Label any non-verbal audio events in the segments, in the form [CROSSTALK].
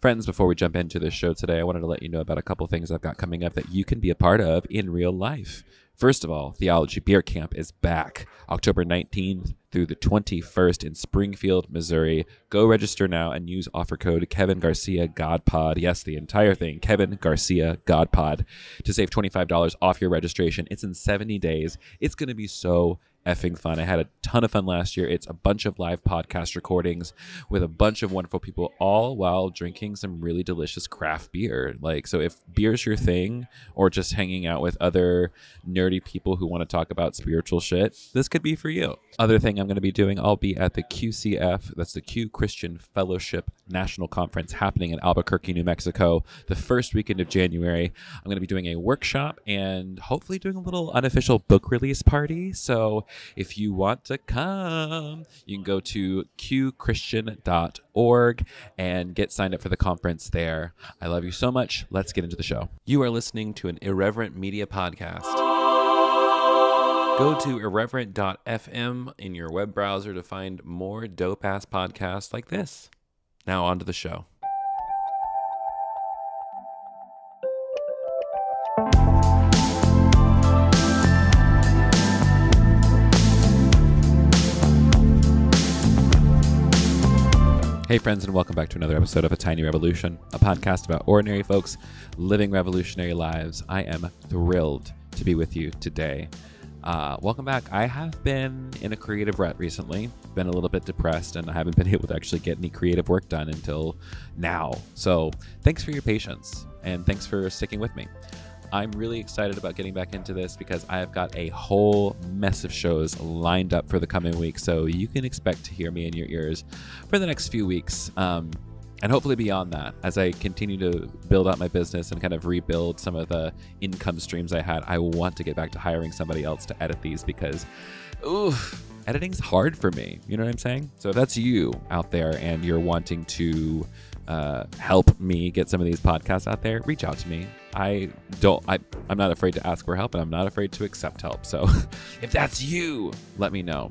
Friends, before we jump into the show today, I wanted to let you know about a couple things I've got coming up that you can be a part of in real life. First of all, Theology Beer Camp is back October 19th through the 21st in Springfield, Missouri. Go register now and use offer code Kevin Garcia GodPod. Yes, the entire thing, Kevin Garcia GodPod, to save $25 off your registration. It's in 70 days. It's going to be so effing fun. I had a ton of fun last year. It's a bunch of live podcast recordings with a bunch of wonderful people, all while drinking some really delicious craft beer. Like, so if beer's your thing, or just hanging out with other nerdy people who want to talk about spiritual shit, this could be for you. Other thing I'm going to be doing, I'll be at the QCF, that's the Q Christian Fellowship National Conference happening in Albuquerque, New Mexico, the first weekend of January. I'm going to be doing a workshop and hopefully doing a little unofficial book release party. So if you want to come, you can go to qchristian.org and get signed up for the conference there. I love you so much. Let's get into the show. You are listening to an Irreverent Media podcast. Go to irreverent.fm in your web browser to find more dope ass podcasts like this. Now, on to the show. Hey, friends, and welcome back to another episode of A Tiny Revolution, a podcast about ordinary folks living revolutionary lives. I am thrilled to be with you today. Uh, welcome back. I have been in a creative rut recently, been a little bit depressed, and I haven't [LAUGHS] been able to actually get any creative work done until now. So, thanks for your patience, and thanks for sticking with me. I'm really excited about getting back into this because I have got a whole mess of shows lined up for the coming week. So you can expect to hear me in your ears for the next few weeks. Um, and hopefully beyond that, as I continue to build out my business and kind of rebuild some of the income streams I had, I want to get back to hiring somebody else to edit these because, ooh, editing's hard for me. You know what I'm saying? So if that's you out there and you're wanting to uh, help me get some of these podcasts out there, reach out to me. I don't. I, I'm not afraid to ask for help, and I'm not afraid to accept help. So, [LAUGHS] if that's you, let me know.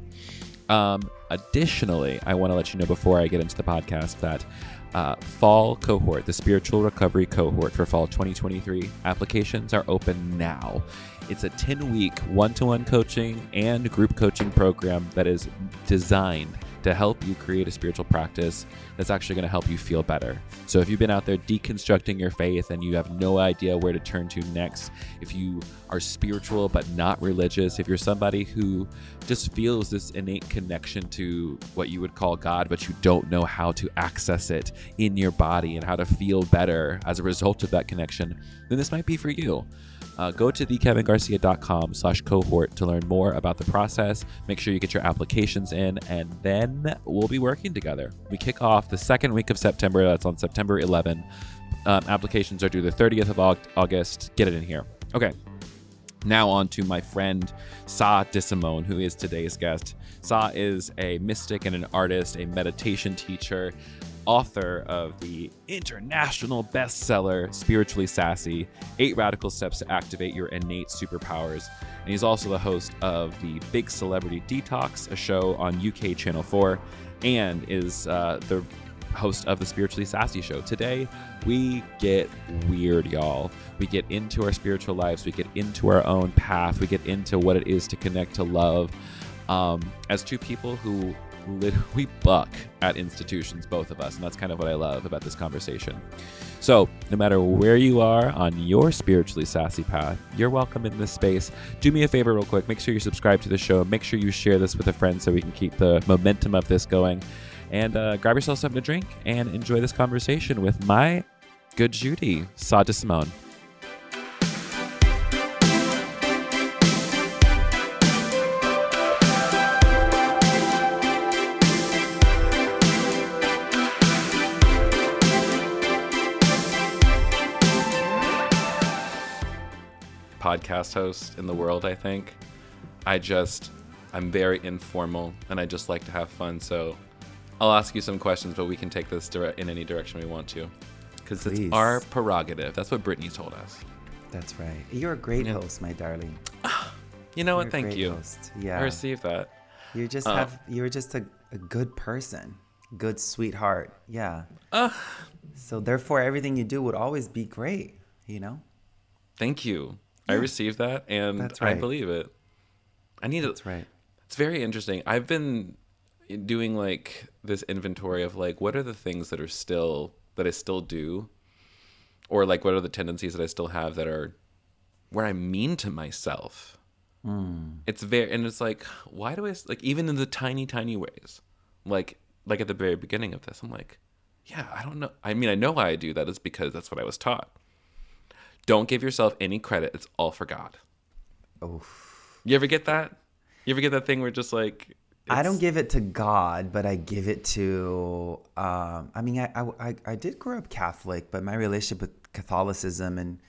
Um, additionally, I want to let you know before I get into the podcast that uh, fall cohort, the spiritual recovery cohort for fall 2023 applications are open now. It's a 10 week one to one coaching and group coaching program that is designed to help you create a spiritual practice that's actually going to help you feel better. So, if you've been out there deconstructing your faith and you have no idea where to turn to next, if you are spiritual but not religious, if you're somebody who just feels this innate connection to what you would call God, but you don't know how to access it in your body and how to feel better as a result of that connection, then this might be for you. Uh, go to thekevingarcia.com slash cohort to learn more about the process. Make sure you get your applications in, and then we'll be working together. We kick off the second week of September. That's on September 11. Um, applications are due the 30th of August. Get it in here. Okay. Now on to my friend Sah D'Simone, who is today's guest. Sah is a mystic and an artist, a meditation teacher, author of the international bestseller Spiritually Sassy Eight Radical Steps to Activate Your Innate Superpowers. And he's also the host of the Big Celebrity Detox, a show on UK Channel 4, and is uh, the host of the Spiritually Sassy Show. Today, we get weird, y'all. We get into our spiritual lives, we get into our own path, we get into what it is to connect to love. Um, as two people who literally buck at institutions, both of us. And that's kind of what I love about this conversation. So, no matter where you are on your spiritually sassy path, you're welcome in this space. Do me a favor, real quick. Make sure you subscribe to the show. Make sure you share this with a friend so we can keep the momentum of this going. And uh, grab yourself something to drink and enjoy this conversation with my good Judy, Sah D'Simone. Podcast host in the world, I think. I just, I'm very informal and I just like to have fun. So I'll ask you some questions, but we can take this direct in any direction we want to. Because it's our prerogative. That's what Britney told us. That's right. You're a great yeah. host, my darling. [SIGHS] you know You're what? Thank you. Host. Yeah. I received that. You just uh, have, you're just a, a good person, good sweetheart. Yeah. So therefore, everything you do would always be great. You know. Thank you. I received that, and That's right. I believe it. I need to. That's right. It's very interesting. I've been doing like this inventory of like what are the things that are still that I still do, or like what are the tendencies that I still have that are where I'm mean to myself. Hmm. It's very and it's like why do I like even in the tiny tiny ways, like like at the very beginning of this, I'm like, yeah, I don't know. I mean, I know why I do that is because that's what I was taught. Don't give yourself any credit. It's all for God. Oof. You ever get that? You ever get that thing where just like I don't give it to God, but I give it to. Um, I mean, I, I, I, I did grow up Catholic, but my relationship with Catholicism and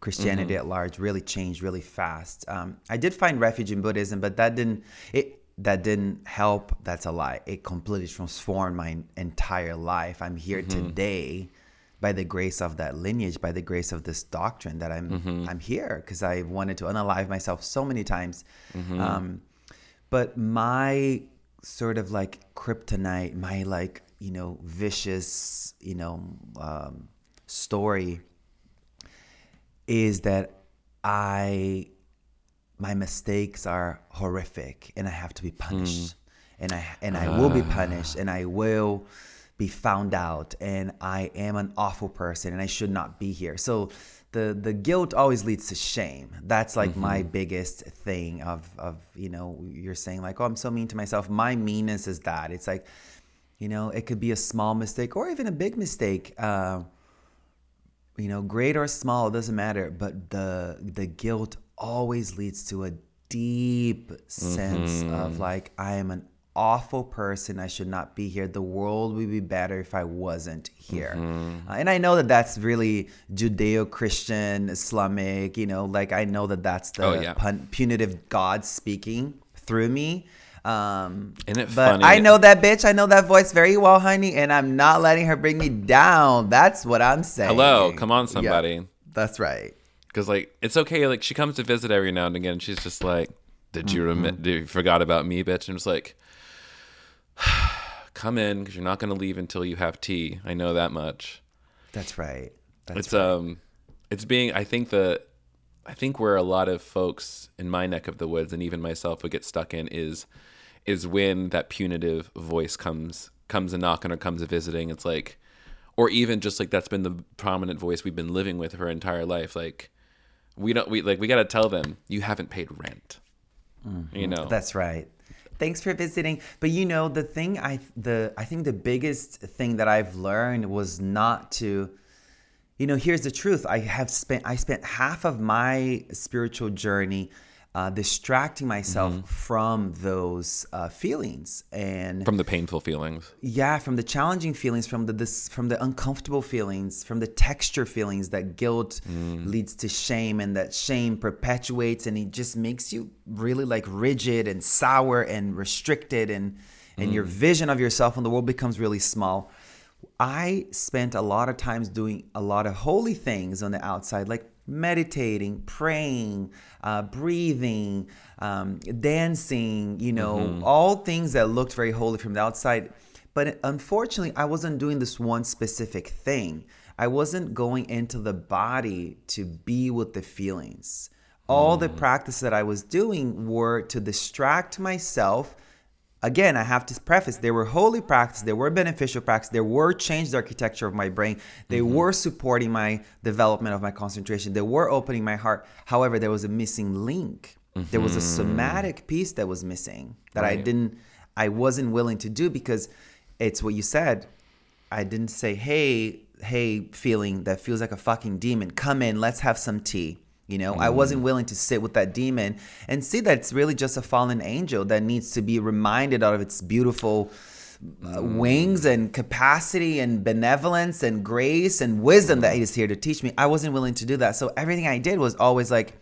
Christianity Mm-hmm. at large really changed really fast. Um, I did find refuge in Buddhism, but that didn't it that didn't help. That's a lie. It completely transformed my entire life. I'm here Mm-hmm. today by the grace of that lineage, by the grace of this doctrine that I'm Mm-hmm. I'm here because I wanted to unalive myself so many times. Mm-hmm. Um, but my sort of like kryptonite, my like you know vicious you know um, story is that I my mistakes are horrific and I have to be punished. And I and I will be punished and I will be found out and I am an awful person and I should not be here. So the the guilt always leads to shame. That's like my biggest thing of of you know you're saying like oh I'm so mean to myself. My meanness is that. It's like you know it could be a small mistake or even a big mistake. Uh, you know, great or small, it doesn't matter. But the the guilt always leads to a deep sense of like I am an awful person. I should not be here. The world would be better if I wasn't here. Uh, and I know that that's really Judeo-Christian, Islamic. You know, like I know that that's the Oh, yeah. pun- punitive God speaking through me. Um, Isn't it but funny? I know that bitch. I know that voice very well, honey, and I'm not letting her bring me down. That's what I'm saying. Hello, come on, Yeah, somebody. that's right. Because like it's okay. Like she comes to visit every now and again. And she's just like, "Did you Mm-hmm. you forgot about me, bitch?" And I'm just like, [SIGHS] "Come in, because you're not gonna leave until you have tea. I know that much." That's right. That's it's um, it's being. I think the, I think where a lot of folks in my neck of the woods and even myself would get stuck in is, is when that punitive voice comes comes a knocking or comes a visiting. It's like, or even just like that's been the prominent voice we've been living with her entire life. Like, we don't we like we got to tell them you haven't paid rent. You know. That's right. Thanks for visiting. But you know, the thing I the I think the biggest thing that I've learned was not to you know, here's the truth. I have spent I spent half of my spiritual journey uh, distracting myself from those uh, feelings and from the painful feelings. yeah from the challenging feelings from the this from the uncomfortable feelings from the texture feelings that guilt leads to shame and that shame perpetuates and it just makes you really like rigid and sour and restricted and and your vision of yourself and the world becomes really small. I spent a lot of times doing a lot of holy things on the outside like meditating praying uh, breathing um, dancing you know all things that looked very holy from the outside. But unfortunately i wasn't doing this one specific thing. I wasn't going into the body to be with the feelings. All the practices that i was doing were to distract myself again, I have to preface they were holy practices, they were beneficial practices, they were changed the architecture of my brain, they mm-hmm. were supporting my development of my concentration, they were opening my heart. However, there was a missing link. There was a mm-hmm. somatic piece that was missing that I didn't, I wasn't willing to do because it's what you said. I didn't say, hey, hey, feeling that feels like a fucking demon, come in, let's have some tea. You know, I wasn't mm-hmm. willing to sit with that demon and see that it's really just a fallen angel that needs to be reminded of its beautiful uh, wings mm. and capacity and benevolence and grace and wisdom that mm. he is here to teach me. I wasn't willing to do that. So everything I did was always like,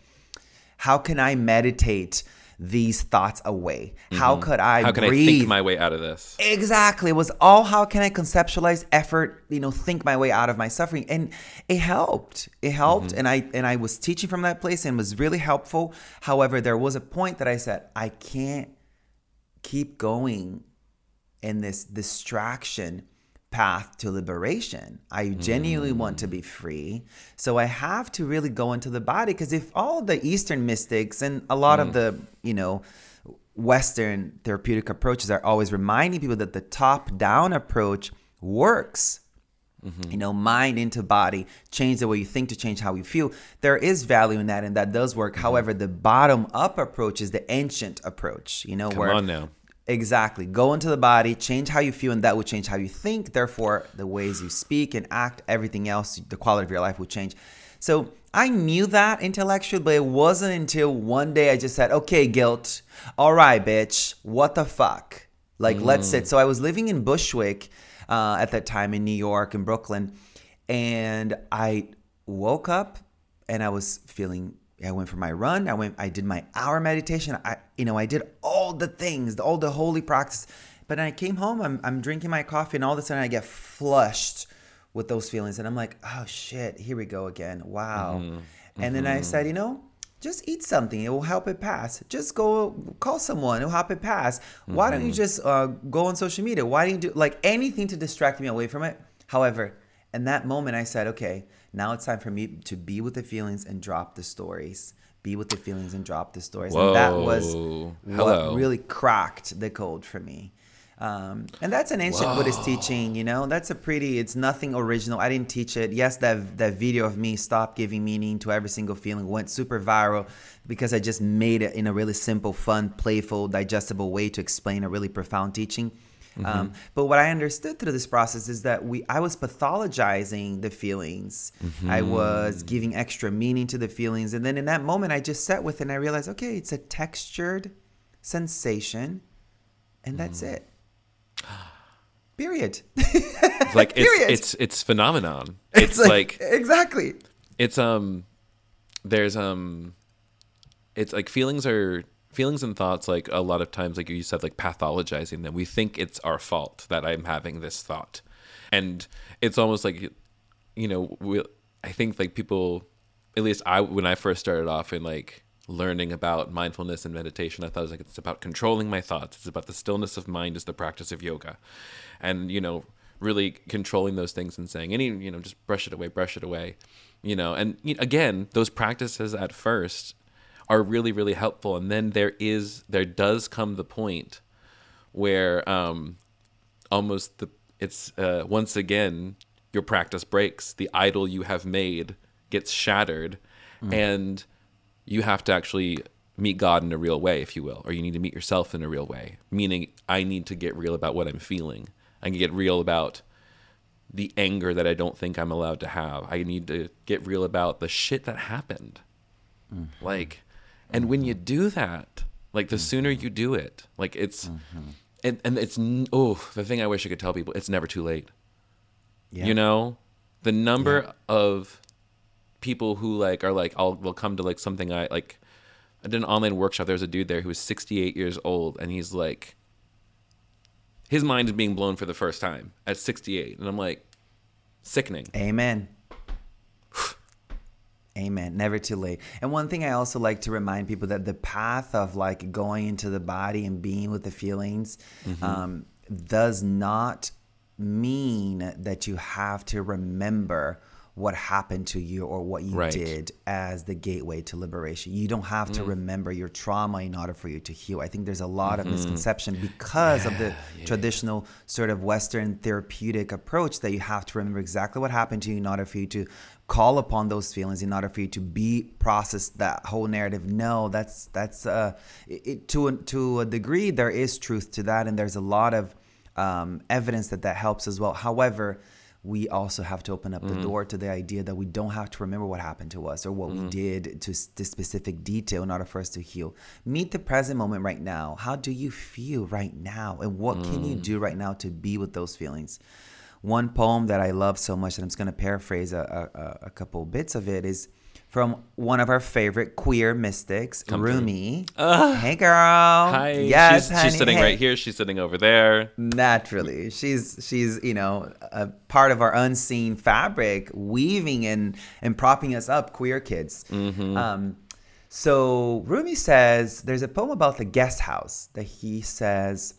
how can I meditate these thoughts away? How mm-hmm. could I How can breathe? I think my way out of this? Exactly. It was all how can I conceptualize effort, you know, think my way out of my suffering. And it helped. It helped. Mm-hmm. And I and I was teaching from that place and was really helpful. However, there was a point that I said, I can't keep going in this distraction path to liberation. I genuinely want to be mm. free. So I have to really go into the body because if all the Eastern mystics and a lot of mm. the, you know, Western therapeutic approaches are always reminding people that the top down approach works. Mm-hmm. You know, mind into body, change the way you think to change how you feel. There is value in that, and that does work. Mm-hmm. However, the bottom up approach is the ancient approach. You know, Come where on now. Exactly. Go into the body, change how you feel, and that will change how you think. Therefore, the ways you speak and act, everything else, the quality of your life will change. So I knew that intellectually, but it wasn't until one day I just said, okay, guilt. All right, bitch. What the fuck? Like, let's sit. So I was living in Bushwick uh, at that time in New York and Brooklyn. And I woke up and I was feeling I went for my run. I went. I did my hour meditation. I, you know, I did all the things, all the holy practice. But I came home. I'm, I'm drinking my coffee, and all of a sudden I get flushed with those feelings, and I'm like, oh shit, here we go again. Wow. Mm-hmm. And then I mm-hmm. said, you know, just eat something. It will help it pass. Just go call someone. It will help it pass. Why don't you mm-hmm. just uh, go on social media? Why don't you do like anything to distract me away from it? However, in that moment, I said, okay, now it's time for me to be with the feelings and drop the stories. Be with the feelings and drop the stories. And that was Whoa. what really cracked the code for me. Um, and that's an ancient Buddhist teaching, you know. That's a pretty. It's nothing original. I didn't teach it. Yes, that that video of me stop giving meaning to every single feeling went super viral because I just made it in a really simple, fun, playful, digestible way to explain a really profound teaching. Um, but what I understood through this process is that we I was pathologizing the feelings. I was giving extra meaning to the feelings, and then in that moment, I just sat with it and I realized, okay, it's a textured sensation, and that's it. [GASPS] Period. It's like [LAUGHS] it's, Period. it's it's phenomenon. [LAUGHS] It's, like, exactly. it's um there's um it's like feelings are feelings and thoughts like a lot of times like you said like pathologizing them. We think it's our fault that I'm having this thought. And it's almost like you know, we, I think like people at least I when I first started off in like learning about mindfulness and meditation, I thought it was like it's about controlling my thoughts. It's about the stillness of mind is the practice of yoga. And, you know, really controlling those things and saying any, you know, just brush it away, brush it away. You know, and again, those practices at first are really, really helpful. And then there is there does come the point where um almost the it's uh once again your practice breaks. The idol you have made gets shattered and you have to actually meet god in a real way if you will or you need to meet yourself in a real way. Meaning i need to get real about what i'm feeling. I can get real about the anger that i don't think i'm allowed to have. I need to get real about the shit that happened. Like and when you do that like the sooner you do it like it's mm-hmm. and, and it's oh the thing i wish i could tell people it's never too late. Yeah. you know? The number of people who like are like i'll will come to like something i like i did an online workshop there was a dude there who was 68 years old and he's like his mind is being blown for the first time at 68 and i'm like sickening. Amen. Amen. Never too late. And one thing I also like to remind people that the path of like going into the body and being with the feelings mm-hmm. um, does not mean that you have to remember what happened to you or what you Right. did as the gateway to liberation. You don't have to mm. remember your trauma in order for you to heal. I think there's a lot of mm-hmm. misconception because of the traditional sort of Western therapeutic approach that you have to remember exactly what happened to you in order for you to call upon those feelings in order for you to be process that whole narrative. No, that's that's uh, it, to a, to a degree there is truth to that, and there's a lot of um, evidence that that helps as well. However, we also have to open up the door to the idea that we don't have to remember what happened to us or what we did to this specific detail in order for us to heal. Meet the present moment right now. How do you feel right now? And what can you do right now to be with those feelings? One poem that I love so much, and I'm just going to paraphrase a, a, a couple bits of it, is from one of our favorite queer mystics, Rumi. hey, girl. hi Yes, she's, honey. she's sitting Hey. right here she's sitting over there Naturally, she's she's you know a part of our unseen fabric, weaving and and propping us up, queer kids. Um, so Rumi says there's a poem about the guest house that he says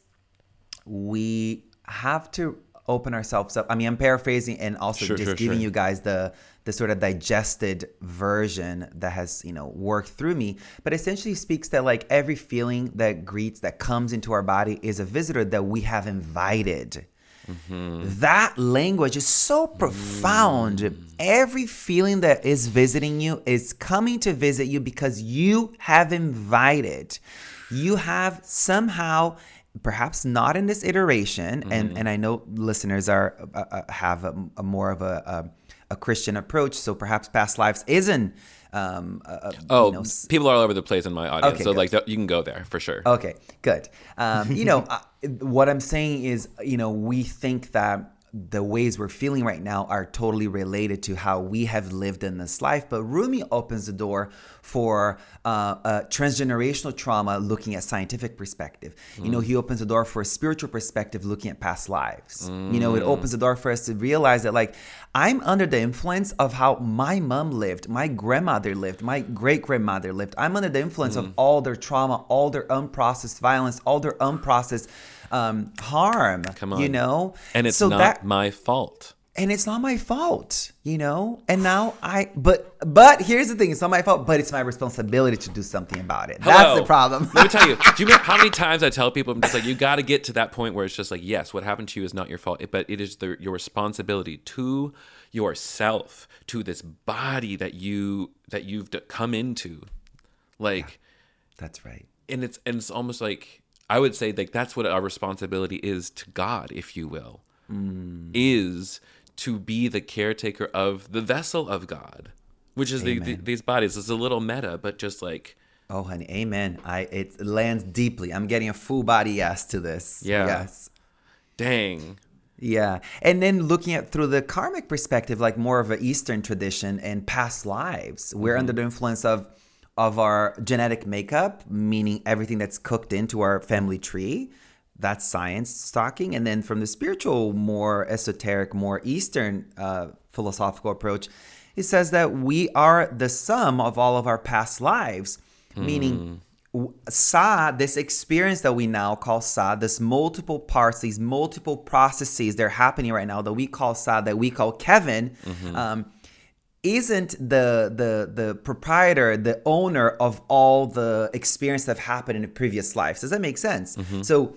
we have to open ourselves up. I mean, I'm paraphrasing and also Sure, just sure, giving sure. you guys the the sort of digested version that has you know worked through me. But essentially speaks that like every feeling that greets that comes into our body is a visitor that we have invited. Mm-hmm. That language is so profound. Mm. Every feeling that is visiting you is coming to visit you because you have invited. You have somehow, perhaps not in this iteration, and, and I know listeners are uh, uh, have a, a more of a, a a Christian approach, so perhaps past lives isn't. Um, a, Oh, you know, people are all over the place in my audience, Okay, so good. like th- you can go there for sure. Okay, good. Um, you know, [LAUGHS] uh, what I'm saying is, you know, we think that the ways we're feeling right now are totally related to how we have lived in this life. But Rumi opens the door for uh, uh, transgenerational trauma looking at scientific perspective. You know, he opens the door for a spiritual perspective looking at past lives. You know, it opens the door for us to realize that, like, I'm under the influence of how my mom lived, my grandmother lived, my great grandmother lived. I'm under the influence of all their trauma, all their unprocessed violence, all their unprocessed um, harm. Come on. You know? and it's so not that my fault. and it's not my fault, you know? And now I but but here's the thing, it's not my fault, but it's my responsibility to do something about it. That's the problem. Let me tell you. [LAUGHS] Do you remember how many times I tell people I'm just like you got to get to that point where it's just like yes, what happened to you is not your fault, but it is the, your responsibility to yourself, to this body that you that you've come into, like, That's right. and it's and it's almost like I would say like that's what our responsibility is to God, if you will, is to be the caretaker of the vessel of God, which is the, the, these bodies. It's a little meta, but just like. Oh honey, amen. I it lands deeply. I'm getting a full body yes to this. Yeah. Yes. Dang. Yeah. And then looking at through the karmic perspective, like more of an Eastern tradition and past lives, we're mm-hmm. under the influence of of our genetic makeup, meaning everything that's cooked into our family tree. That's science talking. And then from the spiritual, more esoteric, more Eastern uh, philosophical approach, it says that we are the sum of all of our past lives, meaning Sah, this experience that we now call Sah, this multiple parts, these multiple processes they're happening right now that we call Sah, that we call Kevin, um, isn't the the the proprietor, the owner of all the experience that have happened in the previous lives. Does that make sense? Mm-hmm. So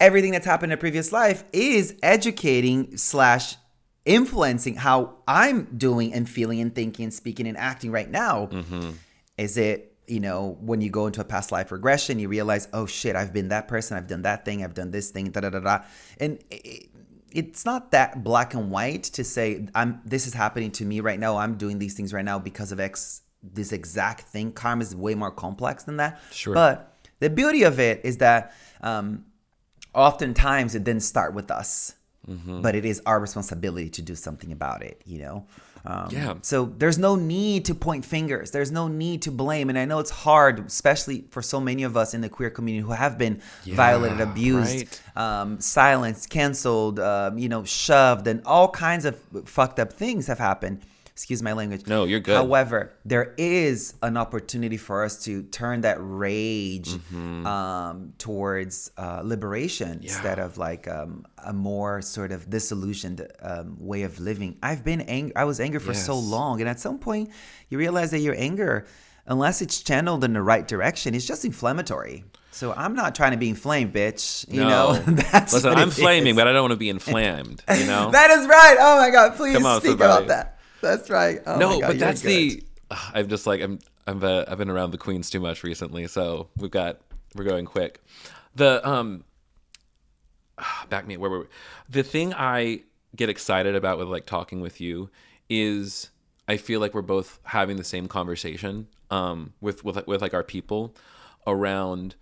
everything that's happened in a previous life is educating slash influencing how I'm doing and feeling and thinking and speaking and acting right now. Mm-hmm. Is it, you know, when you go into a past life regression, you realize, oh shit, I've been that person, I've done that thing, I've done this thing, da da da da. And it, it's not that black and white to say, I'm this is happening to me right now. I'm doing these things right now because of X this exact thing. Karma is way more complex than that. Sure. But the beauty of it is that um, oftentimes it didn't start with us but it is our responsibility to do something about it you know um, Yeah. so there's no need to point fingers. There's no need to blame. And i know it's hard especially for so many of us in the queer community who have been violated abused um, silenced canceled um, you know shoved and all kinds of fucked up things have happened excuse my language No, you're good. however there is an opportunity for us to turn that rage Mm-hmm. um, towards uh, liberation instead of like um, a more sort of disillusioned um, way of living. I've been angry. I was angry for so long, and at some point, you realize that your anger, unless it's channeled in the right direction, is just inflammatory. So I'm not trying to be inflamed, bitch. You know, [LAUGHS] that's Listen, what I'm flaming, is. but I don't want to be inflamed. You [LAUGHS] know. that is right. Oh my god, please Come on, speak somebody. about that. That's right. Oh my no, God, but that's good. [SIGHS] the. I'm just like I'm. I'm. Uh, I've been around the queens too much recently, so we've got. We're going quick. The um. [SIGHS] Back me. Where were we? The thing I get excited about with like talking with you is I feel like we're both having the same conversation um with with with like our people around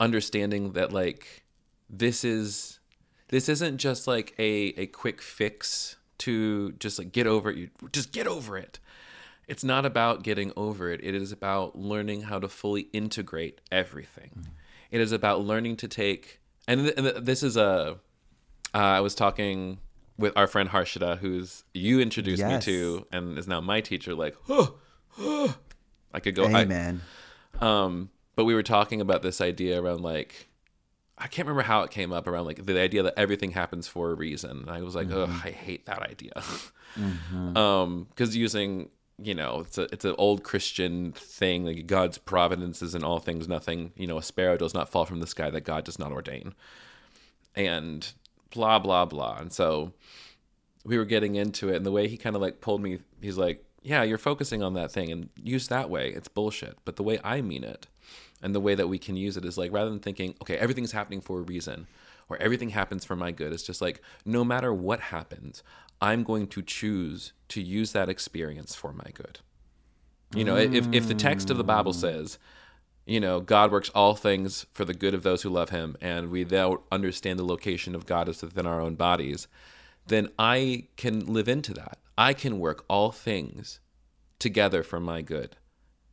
understanding that like this is this isn't just like a a quick fix to just like get over it you just get over it it's not about getting over it it is about learning how to fully integrate everything it is about learning to take and, th- and th- this is a uh, i was talking with our friend harshita who's you introduced Yes. me to and is now my teacher like oh, [GASPS] oh. i could go I- Amen. um, but we were talking about this idea around like, I can't remember how it came up around like the idea that everything happens for a reason. And I was like, Mm-hmm. I hate that idea. [LAUGHS] Um, because using you know it's a it's an old Christian thing like God's providence is in all things nothing. You know, a sparrow does not fall from the sky that God does not ordain, and blah blah blah. And so we were getting into it, and the way he kind of like pulled me, he's like, "Yeah, you're focusing on that thing, and use that way. It's bullshit." But the way I mean it, and the way that we can use it is like rather than thinking, "Okay, everything's happening for a reason," or "Everything happens for my good," it's just like no matter what happens, I'm going to choose to use that experience for my good. You know, if if the text of the Bible mm. says, you know, God works all things for the good of those who love him, and we now understand the location of God is within our own bodies, then I can live into that. I can work all things together for my good.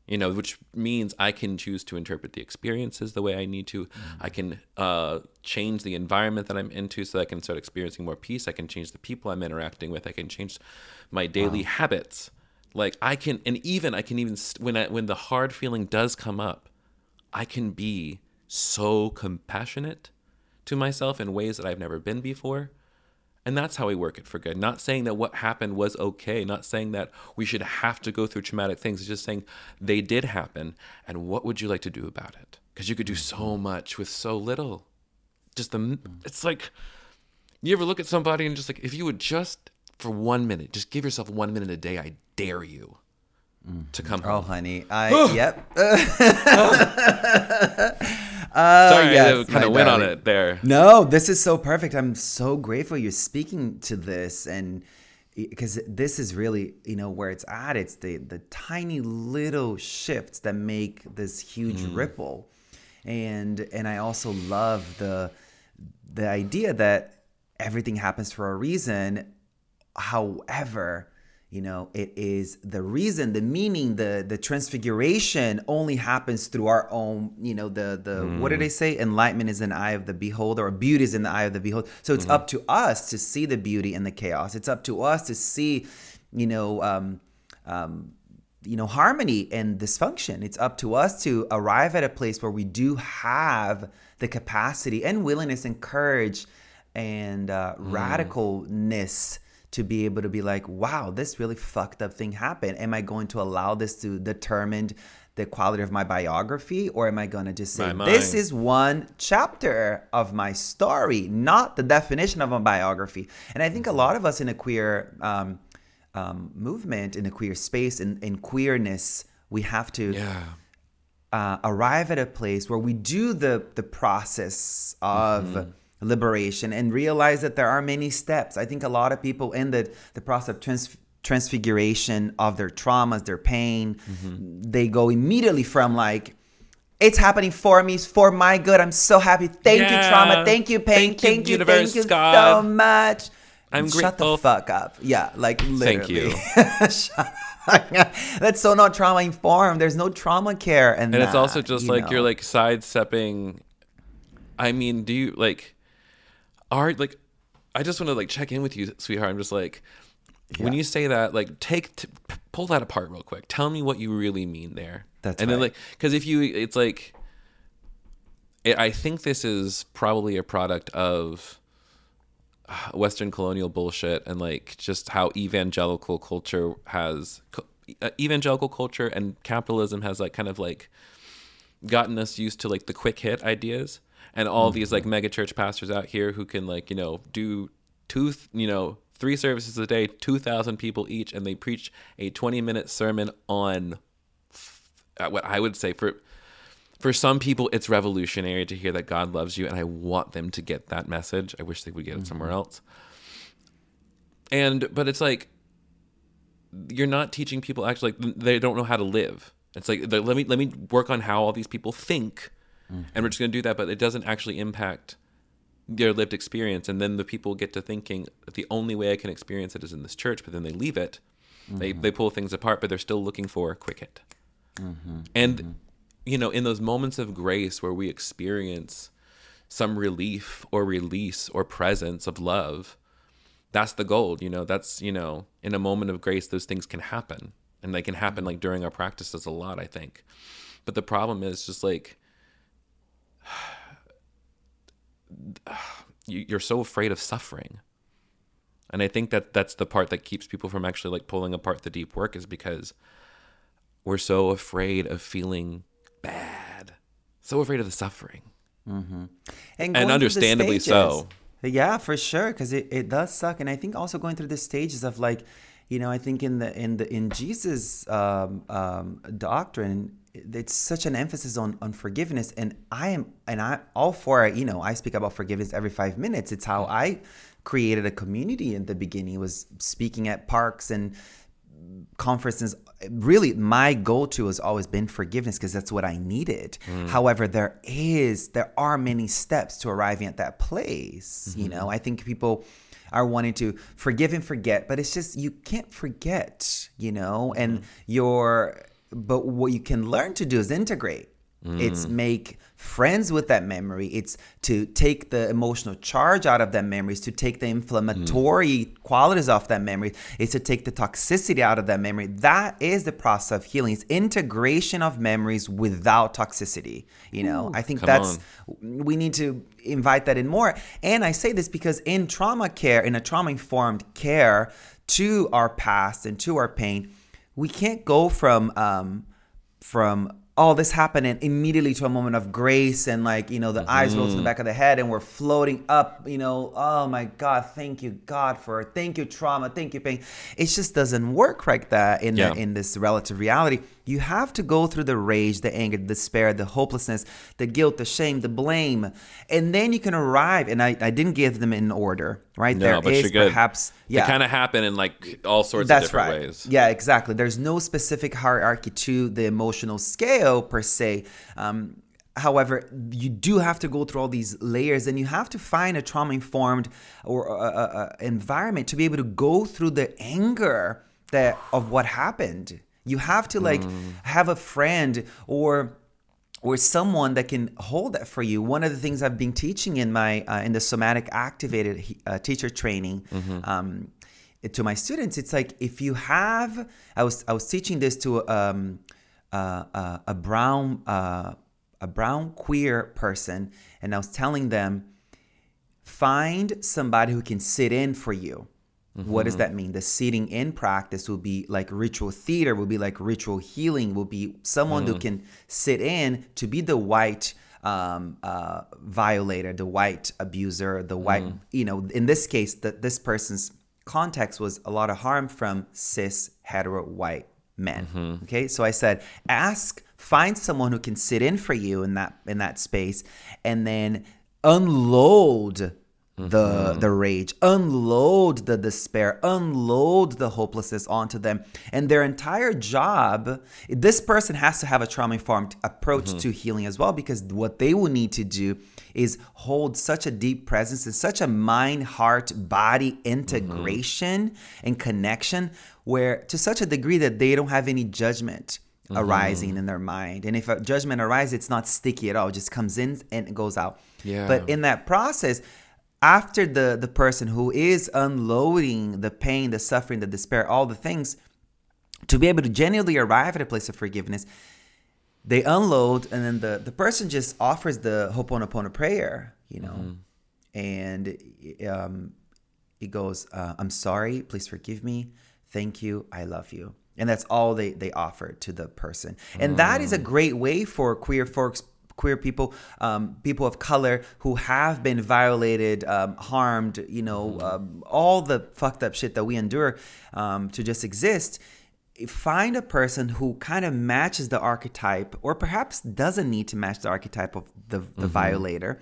You know, which means I can choose to interpret the experiences the way I need to. I can uh, change the environment that I'm into so that I can start experiencing more peace. I can change the people I'm interacting with. I can change my daily habits. Like I can, and even I can even when I, when the hard feeling does come up, I can be so compassionate to myself in ways that I've never been before. And that's how we work it for good. Not saying that what happened was okay, not saying that we should have to go through traumatic things. It's just saying they did happen. And what would you like to do about it? Because you could do so mm-hmm. much with so little. Just the, mm-hmm. it's like, you ever look at somebody and just like, if you would just for one minute, just give yourself one minute a day, I dare you to mm-hmm. come Oh, honey. I, [GASPS] yep. [LAUGHS] Oh. [LAUGHS] Oh, Sorry, yes, I kind of went on it there. No, this is so perfect. I'm so grateful you're speaking to this and because this is really, you know, where it's at. It's the the tiny little shifts that make this huge hmm. ripple. And and I also love the the idea that everything happens for a reason. However, you know, it is the reason, the meaning, the the transfiguration only happens through our own, you know, the the what did they say? Enlightenment is in the eye of the beholder, or beauty is in the eye of the beholder. So it's up to us to see the beauty in the chaos. It's up to us to see, you know, um, um, you know, harmony and dysfunction. It's up to us to arrive at a place where we do have the capacity and willingness and courage and uh, radicalness to be able to be like, wow, this really fucked up thing happened. Am I going to allow this to determine the quality of my biography, or am I going to just say, this is one chapter of my story, not the definition of a biography? And I think a lot of us in a queer um, um, movement, in a queer space, in, in queerness, we have to Yeah. uh, arrive at a place where we do the the process of Mm-hmm. Liberation and realize that there are many steps. I think a lot of people in the the process of trans- transfiguration of their traumas, their pain, Mm-hmm. they go immediately from like. It's happening for me, it's for my good. I'm so happy. Thank you, trauma. Thank you, pain. Thank you, Thank you, universe, thank you so much. I'm Shut grateful. the fuck up. Yeah, like literally. Thank you. [LAUGHS] That's so not trauma informed. There's no trauma care, and and it's also just like know. you're like sidestepping i mean do you like are like i just want to like check in with you sweetheart. I'm just like when you say that like take t- pull that apart real quick. Tell me what you really mean there. That's and then right. like because if you it's like it, i think this is probably a product of uh, western colonial bullshit and like just how evangelical culture has uh, evangelical culture and capitalism has like kind of like gotten us used to like the quick hit ideas and all these like mega church pastors out here who can like you know do two you know three services a day 2000 people each and they preach a 20 minute sermon on uh, what i would say for for some people it's revolutionary to hear that god loves you and i want them to get that message. I wish they would get it somewhere else. And but it's like you're not teaching people actually like they don't know how to live. It's like let me let me work on how all these people think and we're just going to do that but it doesn't actually impact their lived experience. And then the people get to thinking the only way i can experience it is in this church but then they leave it. They mm-hmm. they pull things apart but they're still looking for a quick hit. Mm-hmm. And mm-hmm. you know in those moments of grace where we experience some relief or release or presence of love that's the gold you know? That's you know in a moment of grace those things can happen. And they can happen like during our practices a lot i think. But the problem is just like [SIGHS] you're so afraid of suffering. And I think that that's the part that keeps people from actually like pulling apart the deep work is because we're so afraid of feeling bad, so afraid of the suffering. Mm-hmm. And, and understandably so. Yeah, for sure, because it, it does suck. And I think also going through the stages of like, you know, I think in the in the in Jesus' um, um, doctrine, it's such an emphasis on on forgiveness, and I am and I all for it. You know, I speak about forgiveness every five minutes. It's how I created a community in the beginning. Was speaking at parks and conferences really my go-to has always been forgiveness because that's what i needed mm. however there is there are many steps to arriving at that place mm-hmm. you know i think people are wanting to forgive and forget but it's just you can't forget you know and mm. your but what you can learn to do is integrate mm. it's make friends with that memory. It's to take the emotional charge out of that memory. It's to take the inflammatory mm. qualities off that memory. It's to take the toxicity out of that memory. That is the process of healing. It's integration of memories without toxicity. You know, Ooh, I think that's on. we need to invite that in more. And I say this because in trauma care, in a trauma informed care to our past and to our pain, we can't go from um, from all this happening immediately to a moment of grace and like you know the mm-hmm. eyes roll to the mm-hmm. back of the head and we're floating up you know oh my god thank you god for thank you trauma thank you pain it just doesn't work like that in yeah. the, in this relative reality you have to go through the rage, the anger, the despair, the hopelessness, the guilt, the shame, the blame, and then you can arrive. And I, I didn't give them in order, right? No, there but is perhaps yeah, they kind of happen in like all sorts That's of different right. ways. Yeah, exactly. There's no specific hierarchy to the emotional scale per se. Um, However, you do have to go through all these layers, and you have to find a trauma-informed or uh, uh, uh environment to be able to go through the anger that of what happened you have to like mm. have a friend or or someone that can hold that for you. One of the things I've been teaching in my uh, in the somatic activated uh, teacher training mm-hmm. um, to my students, it's like if you have, I was I was teaching this to um, uh, uh a brown uh, a brown queer person, and I was telling them, find somebody who can sit in for you. Mm-hmm. What does mm-hmm. that mean? The sitting in practice will be like ritual theater, will be like ritual healing, will be someone mm. who can sit in to be the white um, uh, violator, the white abuser, the white, mm. you know, in this case, that this person's context was a lot of harm from cis hetero white men. Mm-hmm. Okay, so I said, ask, find someone who can sit in for you in that in that space, and then unload the mm-hmm. the rage unload the despair unload the hopelessness onto them and their entire job this person has to have a trauma informed approach mm-hmm. to healing as well because what they will need to do is hold such a deep presence and such a mind heart body integration mm-hmm. and connection where to such a degree that they don't have any judgment mm-hmm. arising in their mind and if a judgment arises it's not sticky at all it just comes in and goes out yeah. but in that process after the the person who is unloading the pain, the suffering, the despair, all the things, to be able to genuinely arrive at a place of forgiveness, they unload, and then the the person just offers the Ho'oponopono prayer, you know, mm-hmm. and um, he goes, uh, "I'm sorry, please forgive me, thank you, I love you." And that's all they, they offer to the person. And mm. that is a mm. great way for queer folks queer people, um, people of color who have been violated, um, harmed, you know, mm-hmm. um, all the fucked up shit that we endure um, to just exist. Find a person who kind of matches the archetype, or perhaps doesn't need to match the archetype of the, the mm-hmm. violator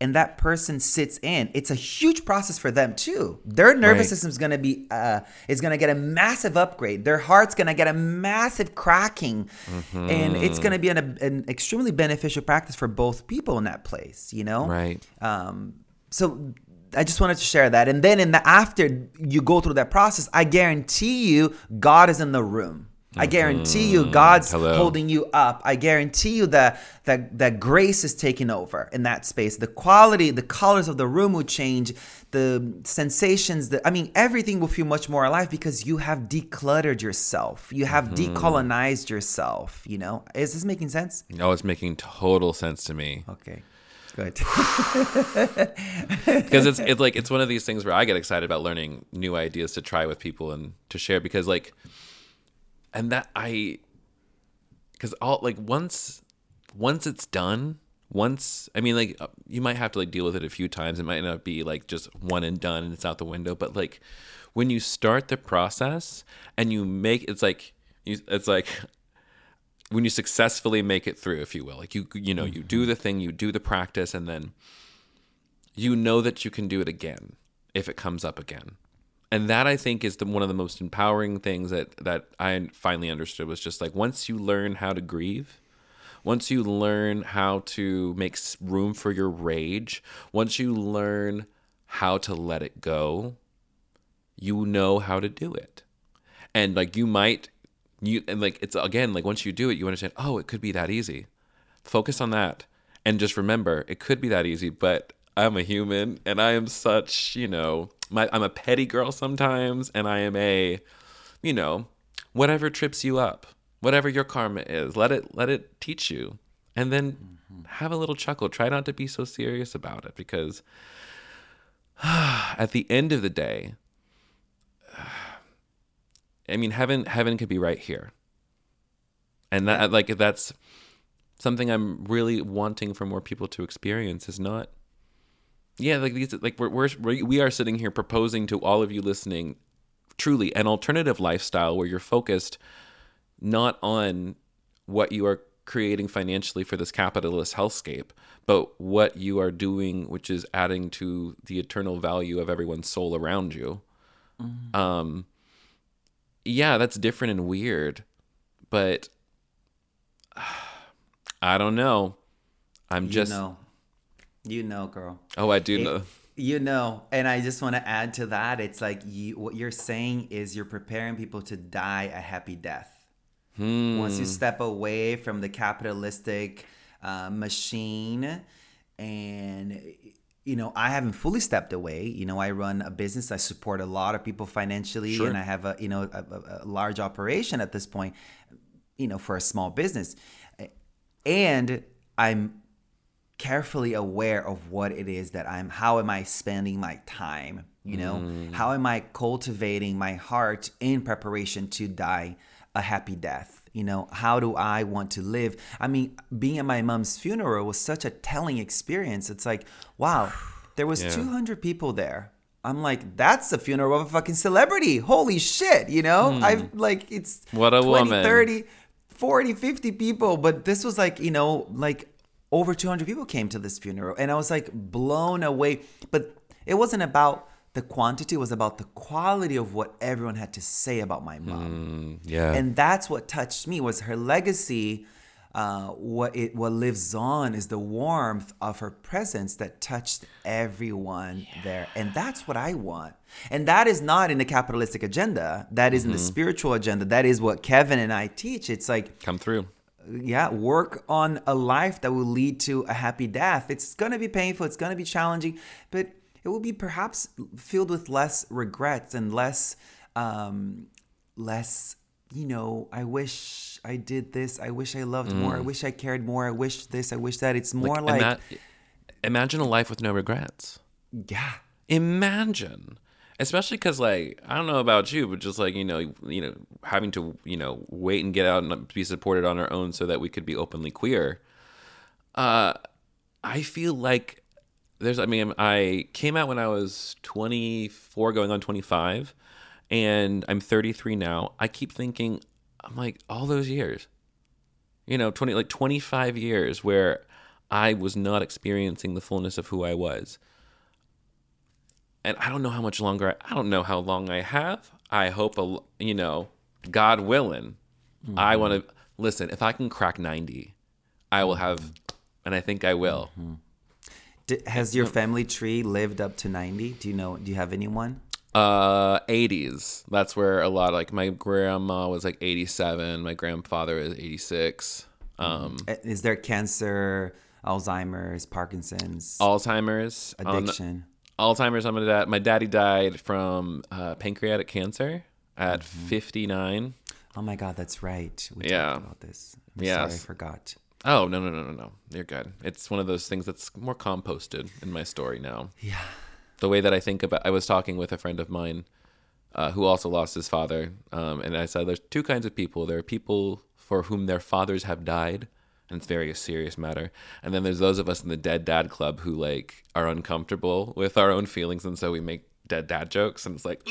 and that person sits in it's a huge process for them too their nervous right. system is going to be uh, is going to get a massive upgrade their heart's going to get a massive cracking mm-hmm. and it's going to be an, an, extremely beneficial practice for both people in that place you know right um, so I just wanted to share that. And then in the after you go through that process, I guarantee you God is in the room. I guarantee you, mm-hmm. God's Hello. holding you up. I guarantee you that, that that grace is taking over in that space. The quality, the colors of the room will change. The sensations, the I mean, everything will feel much more alive because you have decluttered yourself. You have mm-hmm. decolonized yourself. You know, is this making sense? No, it's making total sense to me. Okay. Good. [LAUGHS] because it's it's like it's one of these things where I get excited about learning new ideas to try with people and to share because like and that I because all like once once it's done once I mean like uh, you might have to like deal with it a few times. It might not be like just one and done and it's out the window but like when you start the process and you make it's like you, it's like [LAUGHS] when you successfully make it through if you will like you you know you do the thing you do the practice and then you know that you can do it again if it comes up again and that i think is the, one of the most empowering things that that i finally understood was just like once you learn how to grieve once you learn how to make room for your rage once you learn how to let it go you know how to do it. And like you might you and like it's again like once you do it you understand oh it could be that easy. Focus on that and just remember it could be that easy but i'm a human and i am such you know my, i'm a petty girl sometimes and i am a you know whatever trips you up whatever your karma is let it let it teach you. And then mm-hmm. have a little chuckle. Try not to be so serious about it because [SIGHS] at the end of the day [SIGHS] I mean, heaven heaven could be right here, and that like that's something I'm really wanting for more people to experience. Is not, yeah, like these like we're, we're we are sitting here proposing to all of you listening, truly an alternative lifestyle where you're focused not on what you are creating financially for this capitalist hellscape, but what you are doing, which is adding to the eternal value of everyone's soul around you. Um, yeah, that's different and weird, but [SIGHS] I don't know. I'm You just know. You know, girl. oh, I do It- know. You know, and I just want to add to that. It's like you, what you're saying is you're preparing people to die a happy death. Once Hmm. you step away from the capitalistic uh, machine, and you know, I haven't fully stepped away. You know, I run a business. I support a lot of people financially, Sure. and I have a you know a, a large operation at this point. You know, for a small business, and I'm carefully aware of what it is that I'm how am I spending my time you know? Mm. How am I cultivating my heart in preparation to die a happy death you know? How do I want to live? I mean being at my mom's funeral was such a telling experience. It's like wow there was Yeah. 200 people there. I'm like that's the funeral of a fucking celebrity. Holy shit you know? Hmm. I've like it's What a 20 woman. 30 40 50 people but this was like you know like over 200 people came to this funeral and i was like blown away. But it wasn't about the quantity it was about the quality of what everyone had to say about my mom. Yeah. and that's what touched me was her legacy uh, what it what lives on is the warmth of her presence that touched everyone there. And that's what i want. And that is not in the capitalistic agenda. That is in the spiritual agenda. That is what kevin and i teach. It's like Come through. Yeah, work on a life that will lead to a happy death. It's going to be painful, it's going to be challenging, but it will be perhaps filled with less regrets and less um less, you know, I wish I did this, I wish I loved more, I wish I cared more, I wish this, I wish that. It's more like, Ima- imagine a life with no regrets. yeah. Imagine, especially because like I don't know about you, but just like you know, you know, having to you know wait and get out and be supported on our own so that we could be openly queer. Uh, I feel like there's. I mean, I came out when I was 24, going on 25, and I'm 33 now. I keep thinking, I'm like all those years, you know, 20 like 25 years where I was not experiencing the fullness of who I was and I don't know how much longer. I, I don't know how long I have. I hope a you know, God willing, I want to listen. If I can crack ninety, I will have, and I think I will. D- has your family tree lived up to 90? Do you know, do you have anyone? Uh, eighties. That's where a lot. Like my grandma was like eighty-seven. My grandfather is eighty-six. Um, Uh, Is there cancer, Alzheimer's, Parkinson's, Alzheimer's. on- addiction? Alzheimer's on my dad. My daddy died from uh, pancreatic cancer at fifty-nine. Oh my God, that's right. We Yeah. talked about this. I'm Yes. sorry, I forgot. Oh no no no no no! You're good. It's one of those things that's more composted in my story now. Yeah. The way that I think about, I was talking with a friend of mine uh, who also lost his father, um, and I said, "There's two kinds of people. There are people for whom their fathers have died, and it's very a serious matter, and then there's those of us in the Dead Dad Club who like are uncomfortable with our own feelings, and so we make dead dad jokes, and it's like."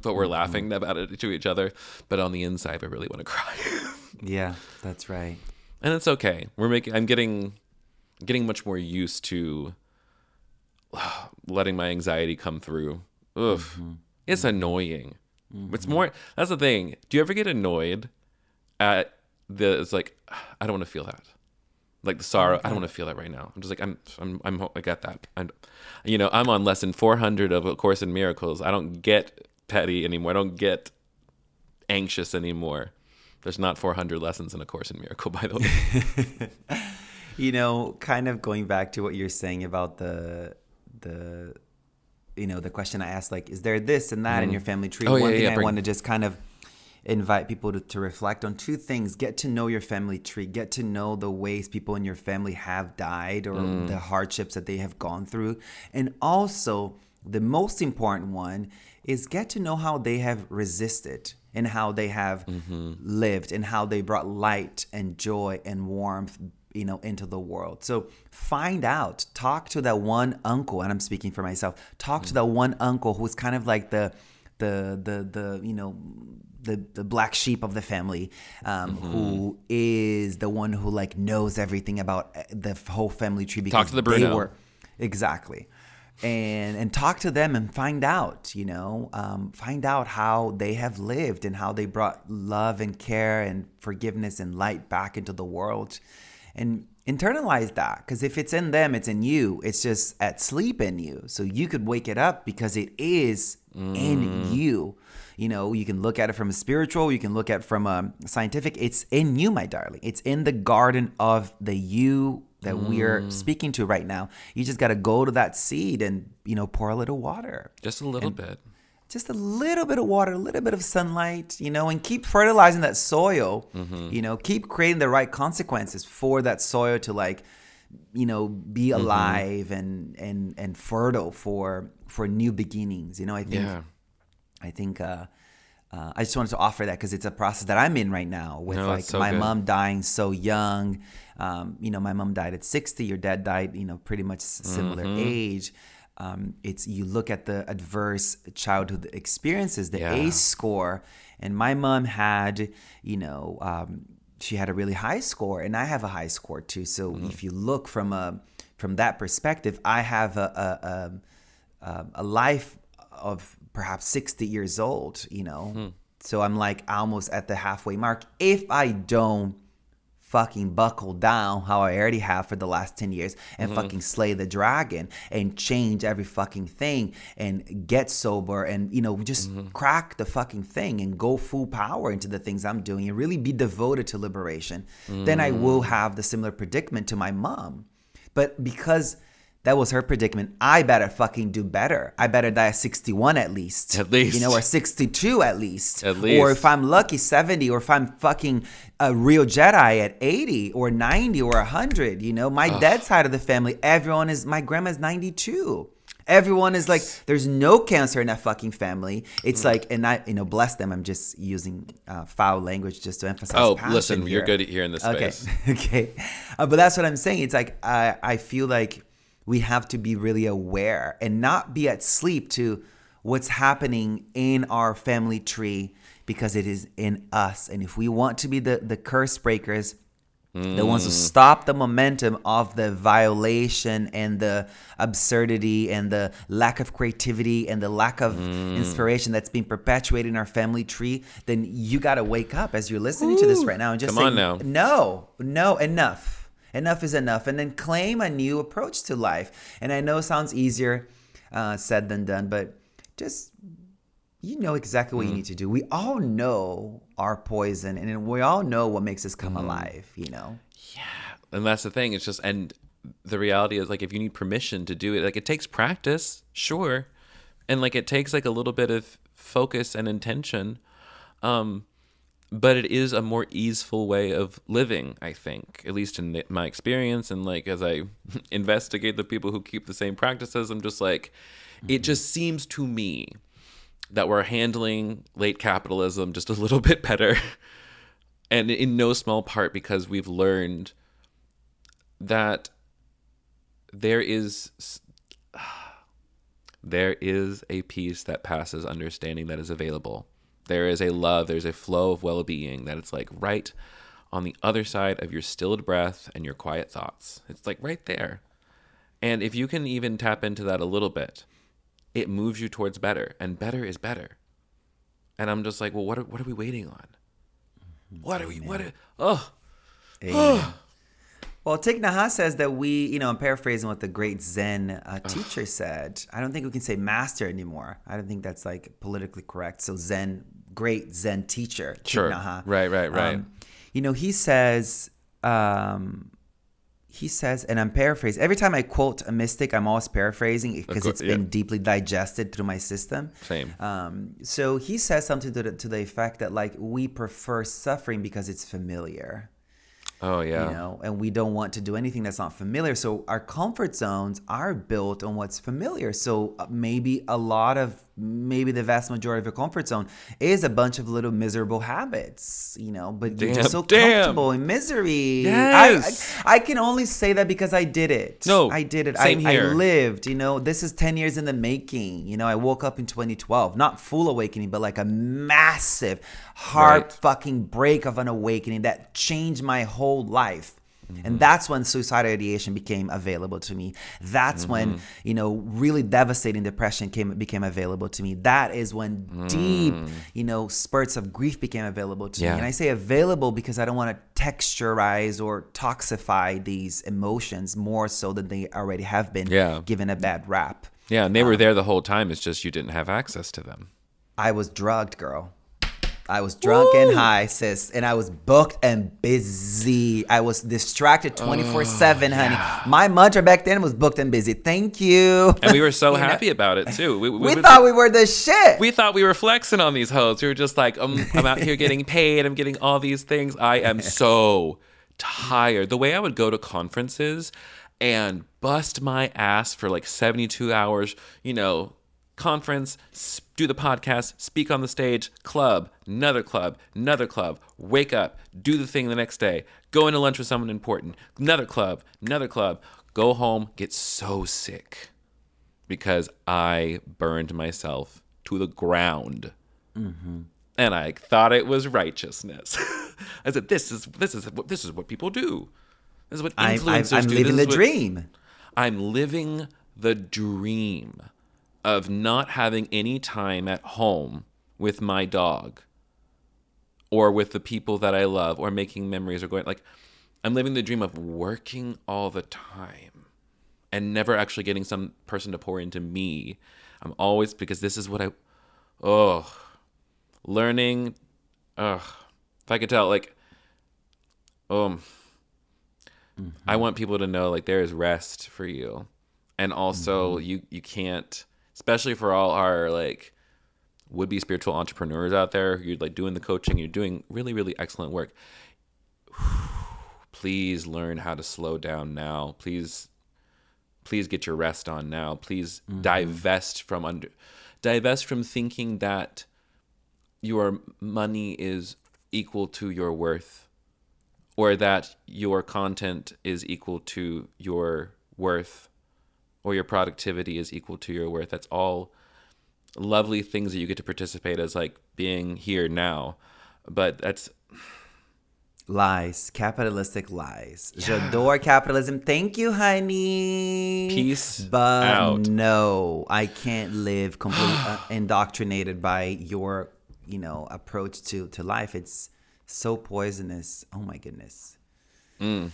But we're mm-hmm. laughing about it to each other. But on the inside, we really want to cry. [LAUGHS] Yeah, that's right. and it's okay. We're making. I'm getting, getting much more used to [SIGHS] letting my anxiety come through. Ugh, mm-hmm. it's annoying. It's mm-hmm. more. That's the thing. Do you ever get annoyed at the? It's like I don't want to feel that. Like the sorrow, I don't want to feel that right now. I'm just like I'm, I'm, I'm I got that. I'm, you know, I'm on lesson 400 of A Course in Miracles. I don't get petty anymore. I don't get anxious anymore. There's not 400 lessons in A Course in Miracle, by the way. [LAUGHS] you know, kind of going back to what you're saying about the the you know the question I asked, like, is there this and that in your mm. family tree? Oh, One yeah, thing yeah, I bring- want to just kind of invite people to, to reflect on two things. Get to know your family tree. Get to know the ways people in your family have died or Mm. the hardships that they have gone through. And also the most important one is get to know how they have resisted and how they have Mm-hmm. lived and how they brought light and joy and warmth you know into the world. So find out talk to that one uncle and i'm speaking for myself talk to that one uncle who's kind of like the the the the you know the the black sheep of the family um, Mm-hmm. who is the one who like knows everything about uh, the whole family tree because Talk to the they Bruno. were exactly. And and talk to them and find out you know um, find out how they have lived and how they brought love and care and forgiveness and light back into the world and internalize that. Because if it's in them it's in you. It's just at sleep in you. So you could wake it up because it is in you you know you can look at it from a spiritual you can look at it from a scientific it's in you my darling it's in the garden of the you that we're speaking to right now you just got to go to that seed and you know pour a little water Just a little bit. just a little bit of water, a little bit of sunlight, you know, and keep fertilizing that soil. Mm-hmm. You know, keep creating the right consequences for that soil to like, you know, be Mm-hmm. alive and and and fertile for for new beginnings. You know, I think Yeah. I think uh, uh, I just wanted to offer that because it's a process that I'm in right now with No, like so my good. mom dying so young. Um, you know, my mom died at 60. Your dad died, you know, pretty much similar Mm-hmm. age. Um, it's you look at the adverse childhood experiences, the Yeah. ACE score, and my mom had, you know, um, she had a really high score, and I have a high score too. So Mm-hmm. if you look from a from that perspective, I have a, a, a um, a life of perhaps 60 years old, you know. Hmm. So I'm like almost at the halfway mark. If I don't fucking buckle down how I already have for the last 10 years and mm-hmm. fucking slay the dragon and change every fucking thing and get sober and, you know, just mm-hmm. crack the fucking thing and go full power into the things I'm doing and really be devoted to liberation, then I will mm. have the similar predicament to my mom. But because that was her predicament, I better fucking do better. I better die at 61 at least. At least. You know, or 62 at least. At least. Or if I'm lucky, 70, or if I'm fucking a real Jedi at 80 or 90 or 100. You know, my dad's side of the family, everyone is, my grandma's 92. Everyone is like, there's no cancer in that fucking family. It's like, and I, you know, bless them. I'm just using uh, foul language just to emphasize. Oh, listen, you're here. good here in this Okay. space. [LAUGHS] okay. Uh, but that's what I'm saying. It's like I I feel like we have to be really aware and not be at sleep to what's happening in our family tree because it is in us. And if we want to be the the curse breakers, the ones who Mm. stop the momentum of the violation and the absurdity and the lack of creativity and the lack of Mm. inspiration that's being perpetuated in our family tree, then you got to wake up as you're listening to this right now and just Come say, on now. no, no, enough. Enough is enough. And then claim a new approach to life. And I know it sounds easier uh, said than done, but just you know exactly Mm. what you need to do. We all know our poison and we all know what makes us Mm-hmm. come alive, you know? Yeah. And that's the thing it's just and the reality is like if you need permission to do it like it takes practice sure and like it takes like a little bit of focus and intention um but it is a more easeful way of living i think at least in my experience. And like as i [LAUGHS] investigate the people who keep the same practices i'm just like it mm-hmm. just seems to me that we're handling late capitalism just a little [LAUGHS] bit better. And in no small part because we've learned that there is [SIGHS] there is a piece that passes understanding that is available there is a love, there's a flow of well being that it's like right on the other side of your stilled breath and your quiet thoughts. It's like right there. And if you can even tap into that a little bit, it moves you towards better, and better is better. And I'm just like, well, what are, what are we waiting on? What are we, what are, mm-hmm. oh. oh. Well, Thich Nhat says that we, you know, I'm paraphrasing what the great Zen uh, teacher said. I don't think we can say master anymore. I don't think that's like politically correct. So Zen, great Zen teacher. Sure. Right, right, right. Um, you know, he says, um, he says, and I'm paraphrasing. Every time I quote a mystic, I'm always paraphrasing because it's been yeah. deeply digested through my system. Same. Um, so he says something to the, to the effect that like we prefer suffering because it's familiar. Oh yeah. You know, and we don't want to do anything that's not familiar. So our comfort zones are built on what's familiar. So uh, maybe a lot of maybe the vast majority of your comfort zone is a bunch of little miserable habits, you know, but damn, you're just so damn. comfortable in misery. Yes. I, I, I, can only say that because I did it. No, I did it. Same I, here. I lived, you know, this is 10 years in the making. You know, I woke up in 2012, not full awakening, but like a massive, hard right. fucking break of an awakening that changed my whole life. Mm-hmm. And that's when suicidal ideation became available to me. That's mm-hmm. when, you know, really devastating depression came became available to me. That is when mm. deep, you know, spurts of grief became available to yeah. me. And I say available because I don't want to texturize or toxify these emotions more so than they already have been yeah. given a bad rap. Yeah, and they were um, there the whole time. It's just you didn't have access to them. I was drugged, girl. I was drunk Woo! and high, sis, and I was booked and busy. I was distracted 24 7, honey. Yeah. My mantra back then was booked and busy. Thank you. And we were so [LAUGHS] happy know? about it, too. We, we, we, we thought we were the shit. We thought we were flexing on these hoes. We were just like, um, I'm out here getting [LAUGHS] paid. I'm getting all these things. I am so tired. The way I would go to conferences and bust my ass for like 72 hours, you know, conference, do the podcast, speak on the stage, club, another club, another club, wake up, do the thing the next day, go into lunch with someone important, another club, another club, go home, get so sick because I burned myself to the ground. Mm-hmm. And I thought it was righteousness. [LAUGHS] I said, "This is this is this is what people do. This is what influencers I, I, I'm do. living the dream. I'm living the dream." Of not having any time at home with my dog or with the people that I love or making memories or going like I'm living the dream of working all the time and never actually getting some person to pour into me. I'm always because this is what I oh learning ugh if I could tell like um mm-hmm. I want people to know like there is rest for you. And also mm-hmm. you you can't especially for all our like would be spiritual entrepreneurs out there. You're like doing the coaching, you're doing really, really excellent work. [SIGHS] Please learn how to slow down now. Please, please get your rest on now. Please mm-hmm. divest from under, divest from thinking that your money is equal to your worth, or that your content is equal to your worth or your productivity is equal to your worth. That's all lovely things that you get to participate as like being here now. But that's lies, capitalistic lies. Yeah. J'adore capitalism. Thank you, honey. Peace. But out. no, I can't live completely uh, [GASPS] indoctrinated by your, you know, approach to to life. It's so poisonous. Oh my goodness. Mm.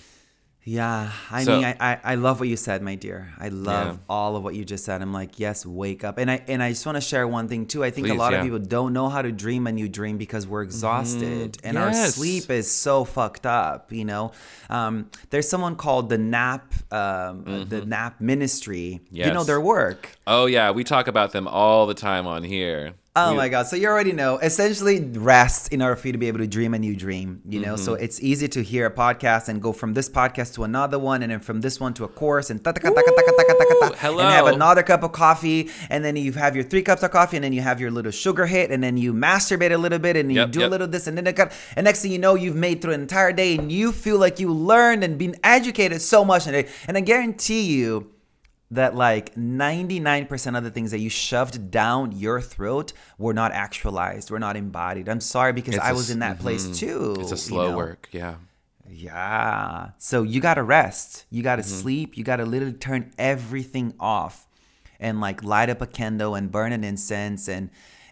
Yeah, I so, mean, I, I, I love what you said, my dear. I love yeah. all of what you just said. I'm like, yes, wake up. And I and I just want to share one thing too. I think Please, a lot yeah. of people don't know how to dream a new dream because we're exhausted mm, and yes. our sleep is so fucked up. You know, um, there's someone called the Nap, um, mm-hmm. the Nap Ministry. Yes. You know their work. Oh yeah, we talk about them all the time on here Oh my God. So you already know. Essentially, rests in order for you to be able to dream a new dream, you know? Mm-hmm. So it's easy to hear a podcast and go from this podcast to another one and then from this one to a course and Hello. and have another cup of coffee. And then you have your three cups of coffee and then you have your little sugar hit and then you masturbate a little bit and yep, you do yep. a little this and then it and next thing you know, you've made through an entire day and you feel like you learned and been educated so much. And I guarantee you, that like 99% of the things that you shoved down your throat were not actualized, were not embodied. I'm sorry because It's I was in that place mhm. too. It's a you slow know? work. Yeah. Yeah. So you got to rest. You got to Mm-hmm. sleep. You got to literally turn everything off and like light up a candle and burn an incense and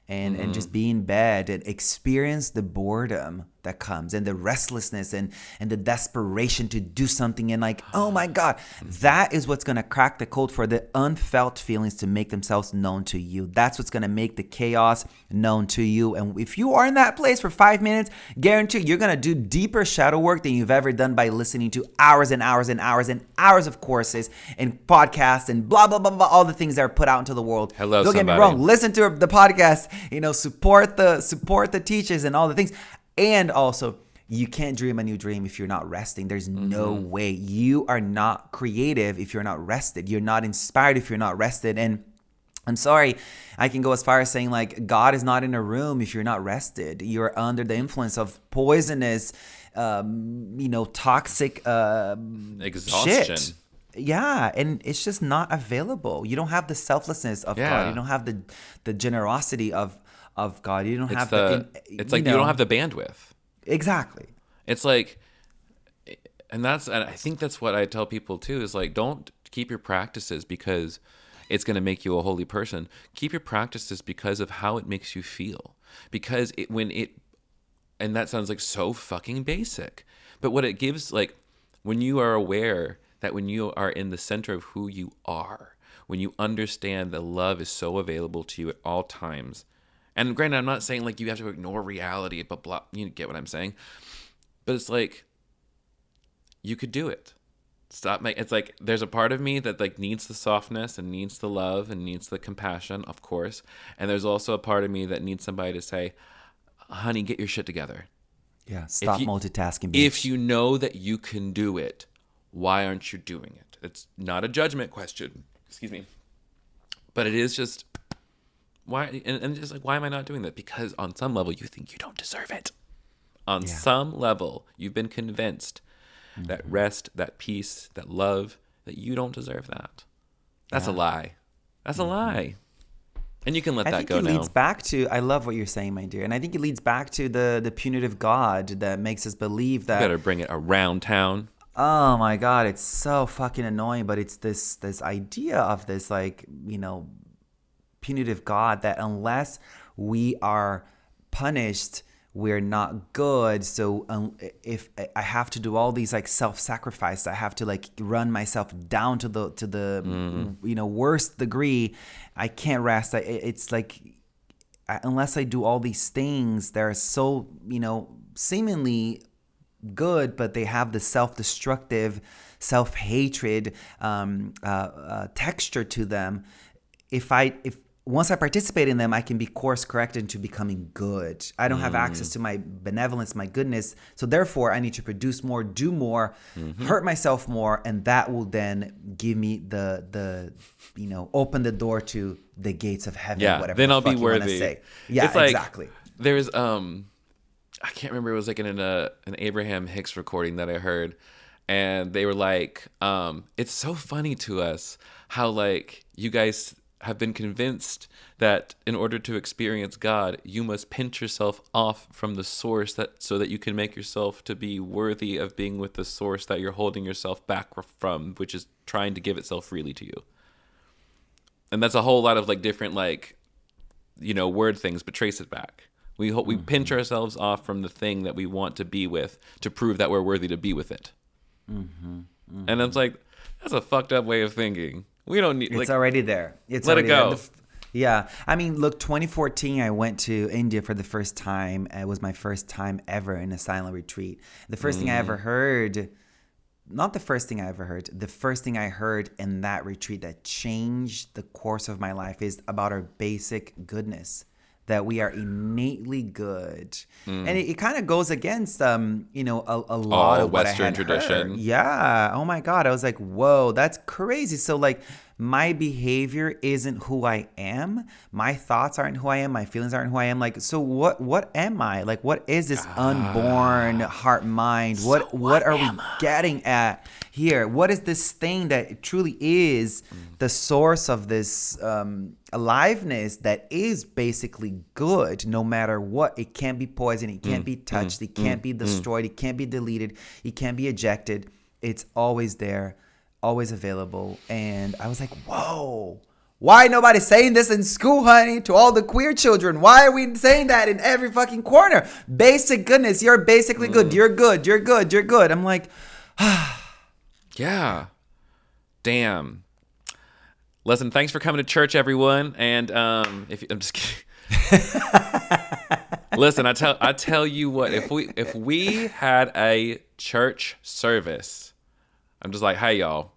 and and Mm-hmm. just be in bed and experience the boredom that comes and the restlessness and and the desperation to do something and like oh my god. That is what's going to crack the code for the unfelt feelings to make themselves known to you. That's what's going to make the chaos known to you. And if you are in that place for 5 minutes guarantee you're going to do deeper shadow work than you've ever done by listening to hours and hours and hours and hours of courses and podcasts and blah blah blah blah all the things that are put out into the world. Hello, don't get me wrong listen to the podcast you know support the support the teachers and all the things and also you can't dream a new dream if you're not resting there's no Mm-hmm. way you are not creative if you're not rested you're not inspired if you're not rested and I'm sorry, I can go as far as saying like God is not in a room if you're not rested. You're under the influence of poisonous, um, you know, toxic uh, Exhaustion. shit. Yeah, and it's just not available. You don't have the selflessness of God. You don't have the the generosity of of God. You don't It's have the. the. it's like you don't have the bandwidth. exactly. It's like, and that's and I think that's what I tell people too is like don't keep your practices because it's going to make you a holy person. Keep your practices because of how it makes you feel. Because it when it and that sounds like so fucking basic. But what it gives like when you are aware that when you are in the center of who you are, when you understand that love is so available to you at all times. And granted, I'm not saying like you have to ignore reality, but blah, you get what I'm saying. But it's like you could do it. Stop make it's like there's a part of me that like needs the softness and needs the love and needs the compassion, of course. And there's also a part of me that needs somebody to say, "Honey, get your shit together." Yeah. Stop you- multitasking. Bitch. If you know that you can do it, why aren't you doing it? It's not a judgment question. Excuse me. But it is just why and, and just like why am I not doing that? Because on some level you think you don't deserve it. On some level, you've been convinced that Mm-hmm. rest, that peace, that love, that you don't deserve that. That's a lie. That's a lie. And you can let Mm-hmm. I that think go it now. leads back to. I love what you're saying, my dear, and I think it leads back to the the punitive God that makes us believe that. Better bring it around town. Oh my god, it's so fucking annoying, but it's this this idea of this like, you know, punitive God that unless we are punished, we're not good. So um, if I have to do all these like self-sacrifice, I have to like run myself down to the to the you know worst degree. I can't rest. I, it's like I- unless I do all these things that are so you know seemingly good, but they have the self-destructive, self-hatred um, uh, uh, texture to them. If I if once I participate in them, I can be course corrected into becoming good. I don't have access to my benevolence, my goodness. So therefore, I need to produce more, do more, hurt myself more, and that will then give me the the you know open the door to the gates of heaven. yeah whatever then the i'll be fuck you worthy Say. Yeah, like, exactly. there's um i can't remember it was like in a, an abraham hicks recording that i heard and they were like um it's so funny to us how like you guys have been convinced that in order to experience god you must pinch yourself off from the source that so that you can make yourself to be worthy of being with the source that you're holding yourself back from which is trying to give itself freely to you. And that's a whole lot of like different like you know word things but trace it back. We ho- we mm-hmm. pinch ourselves off from the thing that we want to be with to prove that we're worthy to be with it. Mm-hmm. And it's mm-hmm. like that's a fucked up way of thinking we don't need It's like already there. It's Let it already there. go. The yeah, I mean, look, 2014, I went to India for the first time. It was my first time ever in a silent retreat. The first thing I Mm. ever heard, not the first thing I ever heard, the first thing I heard in that retreat that changed the course of my life is about our basic goodness, that we are innately good, Mm. and it, it kind of goes against um you know a, a lot All of what I Western tradition. heard. Yeah. Oh my God. I was like, whoa, that's crazy. So like my behavior isn't who I am. My thoughts aren't who I am. My feelings aren't who I am. Like, so what what am I? Like what is this ah. unborn heart mind? What what are we getting at here? What is this thing that truly is mm. the source of this um aliveness that is basically good no matter what? It can't be poisoned, it can't mm. be mm. touched, it can't be destroyed, it can't be deleted, it can't be ejected. It's always there always available. And I was like, whoa. Why nobody saying this in school, honey? To all the queer children, why are we saying that in every fucking corner? Basic goodness, you're basically good. You're good. You're good. You're good. I'm like, [SIGHS] Yeah. Damn. Listen, thanks for coming to church, everyone. And um, if I'm just kidding. [LAUGHS] Listen, I tell I tell you what, if we if we had a church service, I'm just like, hey y'all,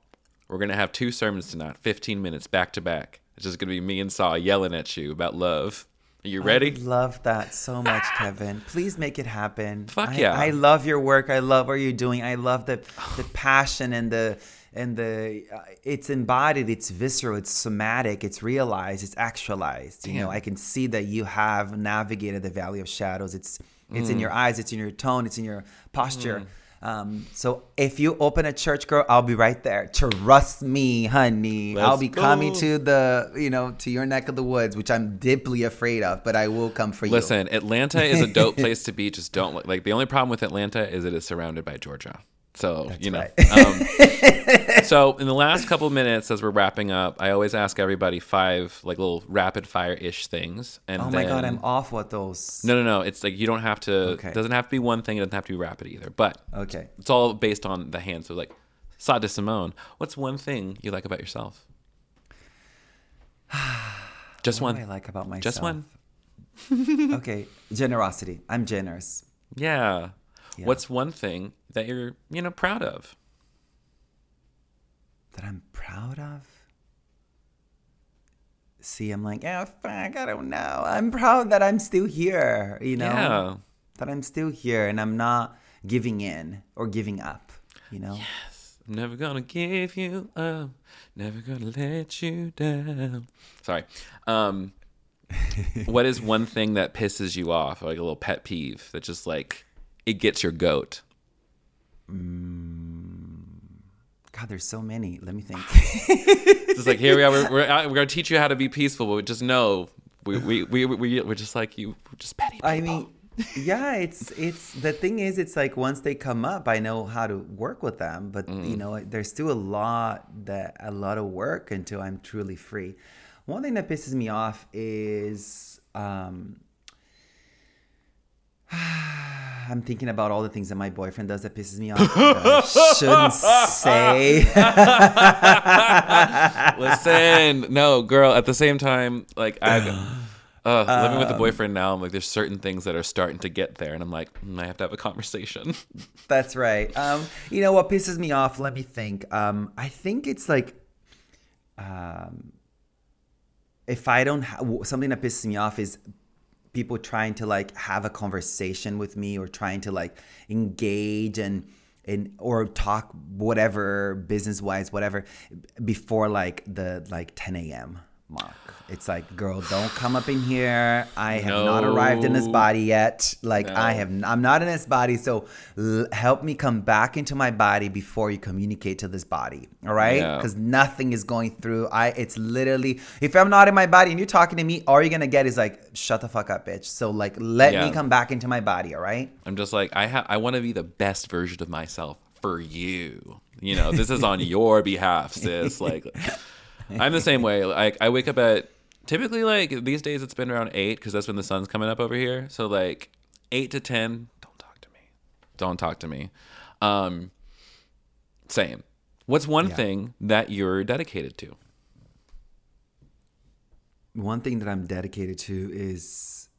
we're gonna have two sermons tonight, 15 minutes back to back. It's just gonna be me and Sah yelling at you about love. Are you ready? I love that so much, Kevin. Please make it happen. Fuck I, yeah. I love your work. I love what you're doing. I love the the [SIGHS] passion and the and the uh, it's embodied. It's visceral. It's somatic. It's realized. It's actualized. You know, I can see that you have navigated the valley of shadows. It's it's Mm. in your eyes. It's in your tone. It's in your posture. Um, so if you open a church, girl, I'll be right there. Trust me, honey. I'll Let's be coming to the, you know, to your neck of the woods, which I'm deeply afraid of, but I will come for you. Listen, Atlanta is a dope [LAUGHS] place to be. Just don't look like the only problem with Atlanta is it is surrounded by Georgia. So you know. Um, [LAUGHS] so in the last couple of minutes, as we're wrapping up, I always ask everybody five like little rapid fire ish things. And Oh my god, I'm off with those. no, no, no. It's like you don't have to. Okay. It doesn't have to be one thing. It doesn't have to be rapid either. But Okay. it's all based on the hand. So like, Sah D'Simone, what's one thing you like about yourself? [SIGHS] Just What do I one. like about myself? Just one. [LAUGHS] okay, generosity. I'm generous. Yeah. Yeah. What's one thing that you're, you know, proud of? That I'm proud of. See, I'm like, yeah, fuck, I don't know. I'm proud that I'm still here. You know, Yeah. that I'm still here and I'm not giving in or giving up. You know. Yes. I'm never gonna give you up. Never gonna let you down. Sorry. Um, [LAUGHS] what is one thing that pisses you off, like a little pet peeve that just like it gets your goat? God, there's so many. Let me think. [LAUGHS] It's like here we are. We're, we're, we're gonna teach you how to be peaceful, but we just know we we we we we're just like you. We're just petty. People. I mean, yeah, it's it's the thing is, it's like once they come up, I know how to work with them, but Mm. you know, there's still a lot that a lot of work until I'm truly free. One thing that pisses me off is um, [SIGHS] I'm thinking about all the things that my boyfriend does that pisses me off. that I shouldn't say. [LAUGHS] Listen, no, girl. At the same time, like I, [SIGHS] uh, living with a boyfriend now, I'm like, there's certain things that are starting to get there, and I'm like, mm, I have to have a conversation. [LAUGHS] That's right. Um, you know what pisses me off? Let me think. Um, I think it's like, um, if I don't ha- something that pisses me off is people trying to like have a conversation with me or trying to like engage and and or talk whatever business wise whatever before like the like 10 a.m. mark. It's like, girl, don't come up in here. I have not arrived in this body yet. Like I No. have, I'm not in this body. So l- help me come back into my body before you communicate to this body. All right? Yeah. Because nothing is going through. I. It's literally, if I'm not in my body and you're talking to me, all you're gonna get is like, shut the fuck up, bitch. So like, let me come back into my body. All right? I'm just like, I have, I want to be the best version of myself for you. You know, this is on [LAUGHS] your behalf, sis. Like, I'm the same way. Like, I wake up at typically like these days it's been around eight because that's when the sun's coming up over here. So like eight to ten. Don't talk to me. Don't talk to me. Um, same. What's one Yeah. thing that you're dedicated to? one thing that I'm dedicated to is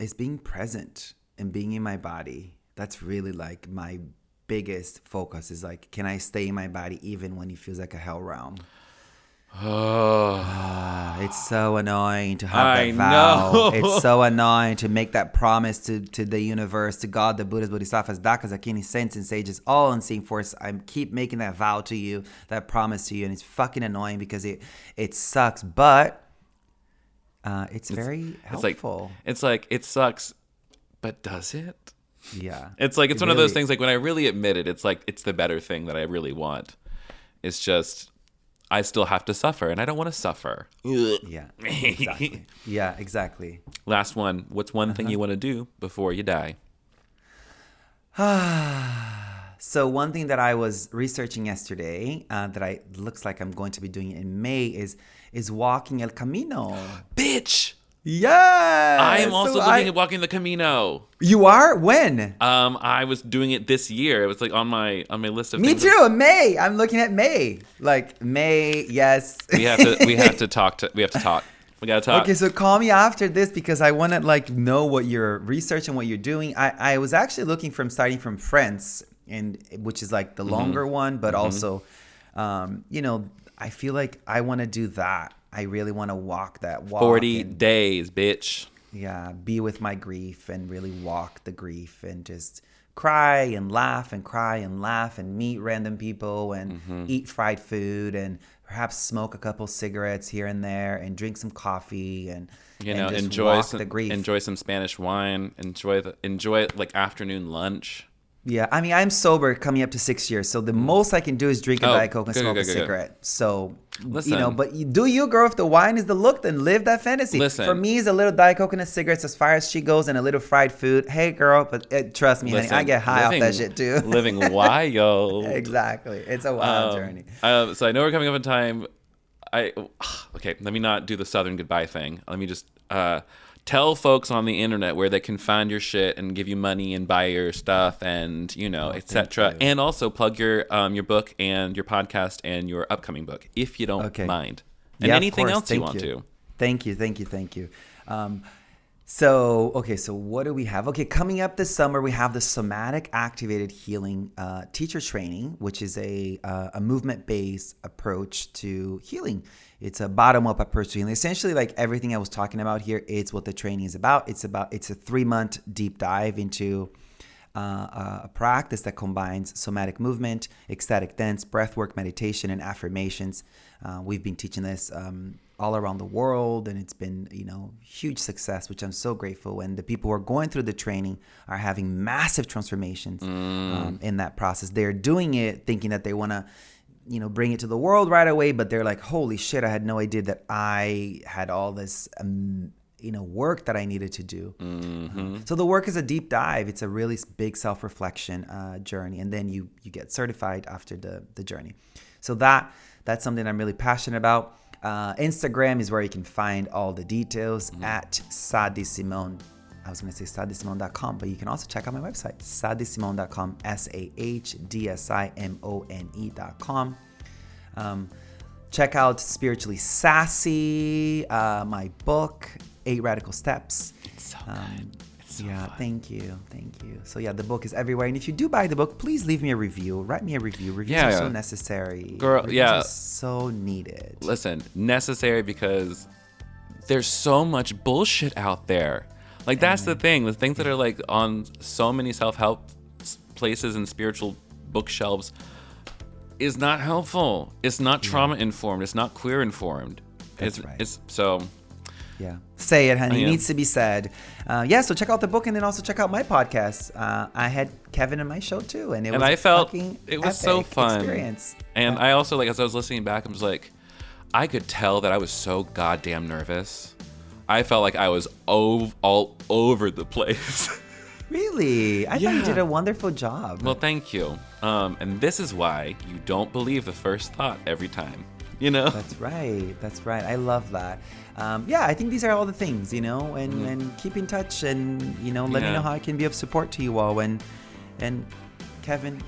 is being present and being in my body. That's really like my biggest focus is like can I stay in my body even when it feels like a hell realm? Oh, Ah, it's so annoying to have I that vow. know. It's so [LAUGHS] annoying to make that promise to, to the universe, to God, the Buddhas, Bodhisattvas, Dakas, Dakinis, Saints, and Sages, all unseen force. I keep making that vow to you, that promise to you, and it's fucking annoying because it it sucks, but uh, it's, very it's like helpful. it's like it sucks, but does it? yeah, [LAUGHS] It's like it's It one of those things. Like when I really admit it, it's like it's the better thing that I really want. It's just I still have to suffer, and I don't want to suffer. Yeah, [LAUGHS] exactly. yeah, exactly. Last one. What's one Uh-huh. thing you want to do before you die? [SIGHS] So one thing that I was researching yesterday uh, that I looks like I'm going to be doing in May is is walking El Camino. Bitch, Yeah, I am also looking at walking the Camino. You are when? Um, I was doing it this year. It was like on my on my list of Me too. May. I'm looking at May. Like May. Yes. We have to we have [LAUGHS] to talk to we have to talk. We gotta talk. Okay, so call me after this because I want to like know what you're researching, what you're doing. I, I was actually looking from starting from France, and which is like the Mm-hmm. longer one, but also, um, you know, I feel like I want to do that. I really want to walk that walk. Forty and, days, bitch. yeah, be with my grief and really walk the grief and just cry and laugh and cry and laugh and meet random people and Mm-hmm. eat fried food and perhaps smoke a couple cigarettes here and there and drink some coffee and You and know, just enjoy walk some the grief. enjoy some Spanish wine. Enjoy the enjoy like afternoon lunch. Yeah, I mean, I'm sober coming up to six years, so the most I can do is drink a Oh, diet coke and good, smoke good, a good, cigarette. So, you know, but you, do you, girl? If the wine is the look, then live that fantasy. Listen. For me, it's a little diet coke and a cigarettes as far as she goes, and a little fried food. Hey, girl, but uh, trust me, honey, I get high off that shit too. [LAUGHS] living wild. [LAUGHS] exactly, it's a wild Um, journey. uh, so I know we're coming up in time. I [SIGHS] okay. Let me not do the Southern goodbye thing. Let me just uh, tell folks on the internet where they can find your shit and give you money and buy your stuff and you know etc. you. And also plug your um, your book and your podcast and your upcoming book if you don't Okay. mind. And Yeah, anything else you Thank want to. Thank you, thank you, thank you. Um, so, okay, so what do we have? Okay, coming up this summer, we have the Somatic Activated Healing uh, Teacher Training, which is a, uh, a movement based approach to healing. It's a bottom up approach to healing. Essentially, like everything I was talking about here, it's what the training is about. It's about it's a three month deep dive into uh, a practice that combines somatic movement, ecstatic dance, breathwork, meditation, and affirmations. Uh, we've been teaching this um, all around the world, and it's been you know huge success, which I'm so grateful. And the people who are going through the training are having massive transformations um, in that process. They're doing it thinking that they want to you know bring it to the world right away but they're like holy shit i had no idea that i had all this um, you know work that i needed to do. Uh, so the work is a deep dive. It's a really big self-reflection uh, journey and then you you get certified after the the journey. So that that's something i'm really passionate about uh, instagram is where you can find all the details at sahdsimone I was going to say sahdsimone.com, but you can also check out my website, sahdsimone.com, S A H D S I M O N E.com. Um, check out Spiritually Sassy, uh, my book, Eight Radical Steps. It's so Um, good. So yeah, fun. thank you, thank you. So yeah, the book is everywhere, and if you do buy the book, please leave me a review. Write me a review. Reviews Yeah, are yeah. so necessary. Girl, Reviews yeah. so needed. listen, necessary because there's so much bullshit out there. Like that's the thing. The things that are like on so many self-help places and spiritual bookshelves is not helpful. It's not trauma informed. It's not queer informed. That's it's right. it's so Yeah. Say it, honey. It needs to be said. Uh, yeah, so check out the book and then also check out my podcast. Uh, I had Kevin in my show too, and it and was I felt fucking it was so fun. experience. And Yeah. I also like as I was listening back, I was like, I could tell that I was so goddamn nervous. I felt like I was ov- all over the place. [LAUGHS] Really? I thought you did a wonderful job. well, thank you. Um, and this is why you don't believe the first thought every time. [LAUGHS] You know? That's right. That's right. I love that. Um, yeah, I think these are all the things, you know, and, and keep in touch and, you know, let me Mm-hmm. Know how I can be of support to you all. And, and Kevin,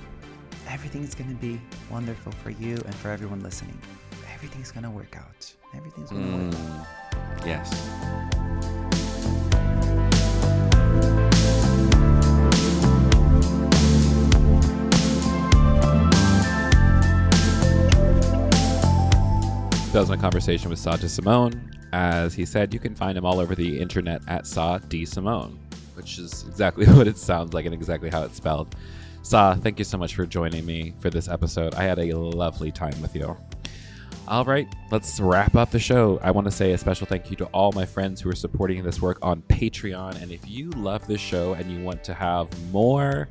everything's going to be wonderful for you and for everyone listening. Everything's going to work out. Everything's going to work out. Mm, yes. That was my conversation with Sah Simone. As he said, you can find him all over the internet at Sah D Simone, which is exactly [LAUGHS] what it sounds like and exactly how it's spelled. Sah, thank you so much for joining me for this episode. I had a lovely time with you. All right, let's wrap up the show. I want to say a special thank you to all my friends who are supporting this work on Patreon. And if you love this show and you want to have more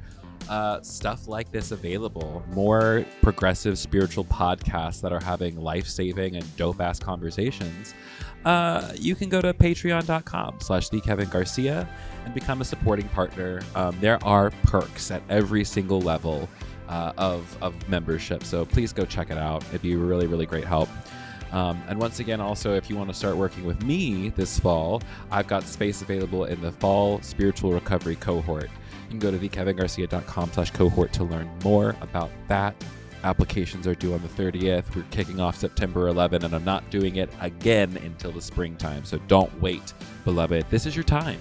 uh, stuff like this available, more progressive spiritual podcasts that are having life saving and dope ass conversations, uh, you can go to patreon.com slash the Kevin Garcia and become a supporting partner. Um, there are perks at every single level uh, of, of membership. So please go check it out. It'd be really, really great help. Um, and once again, also, if you want to start working with me this fall, I've got space available in the fall spiritual recovery cohort. You can go to thekevingarcia.com slash cohort to learn more about that. Applications are due on the 30th. We're kicking off September 11, and I'm not doing it again until the springtime. So don't wait, beloved. This is your time.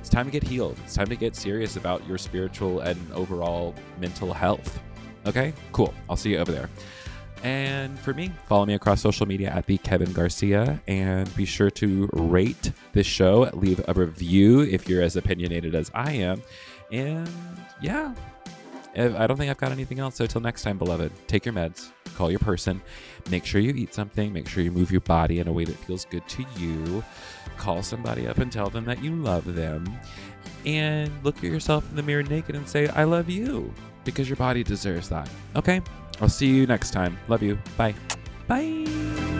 It's time to get healed. It's time to get serious about your spiritual and overall mental health. Okay, cool. I'll see you over there. And for me, follow me across social media at the Kevin Garcia, and be sure to rate this show, leave a review if you're as opinionated as I am, and yeah, I don't think I've got anything else. So, till next time, beloved, take your meds, call your person, make sure you eat something, make sure you move your body in a way that feels good to you, call somebody up and tell them that you love them, and look at yourself in the mirror naked and say, I love you, because your body deserves that. Okay? I'll see you next time. Love you. Bye. Bye.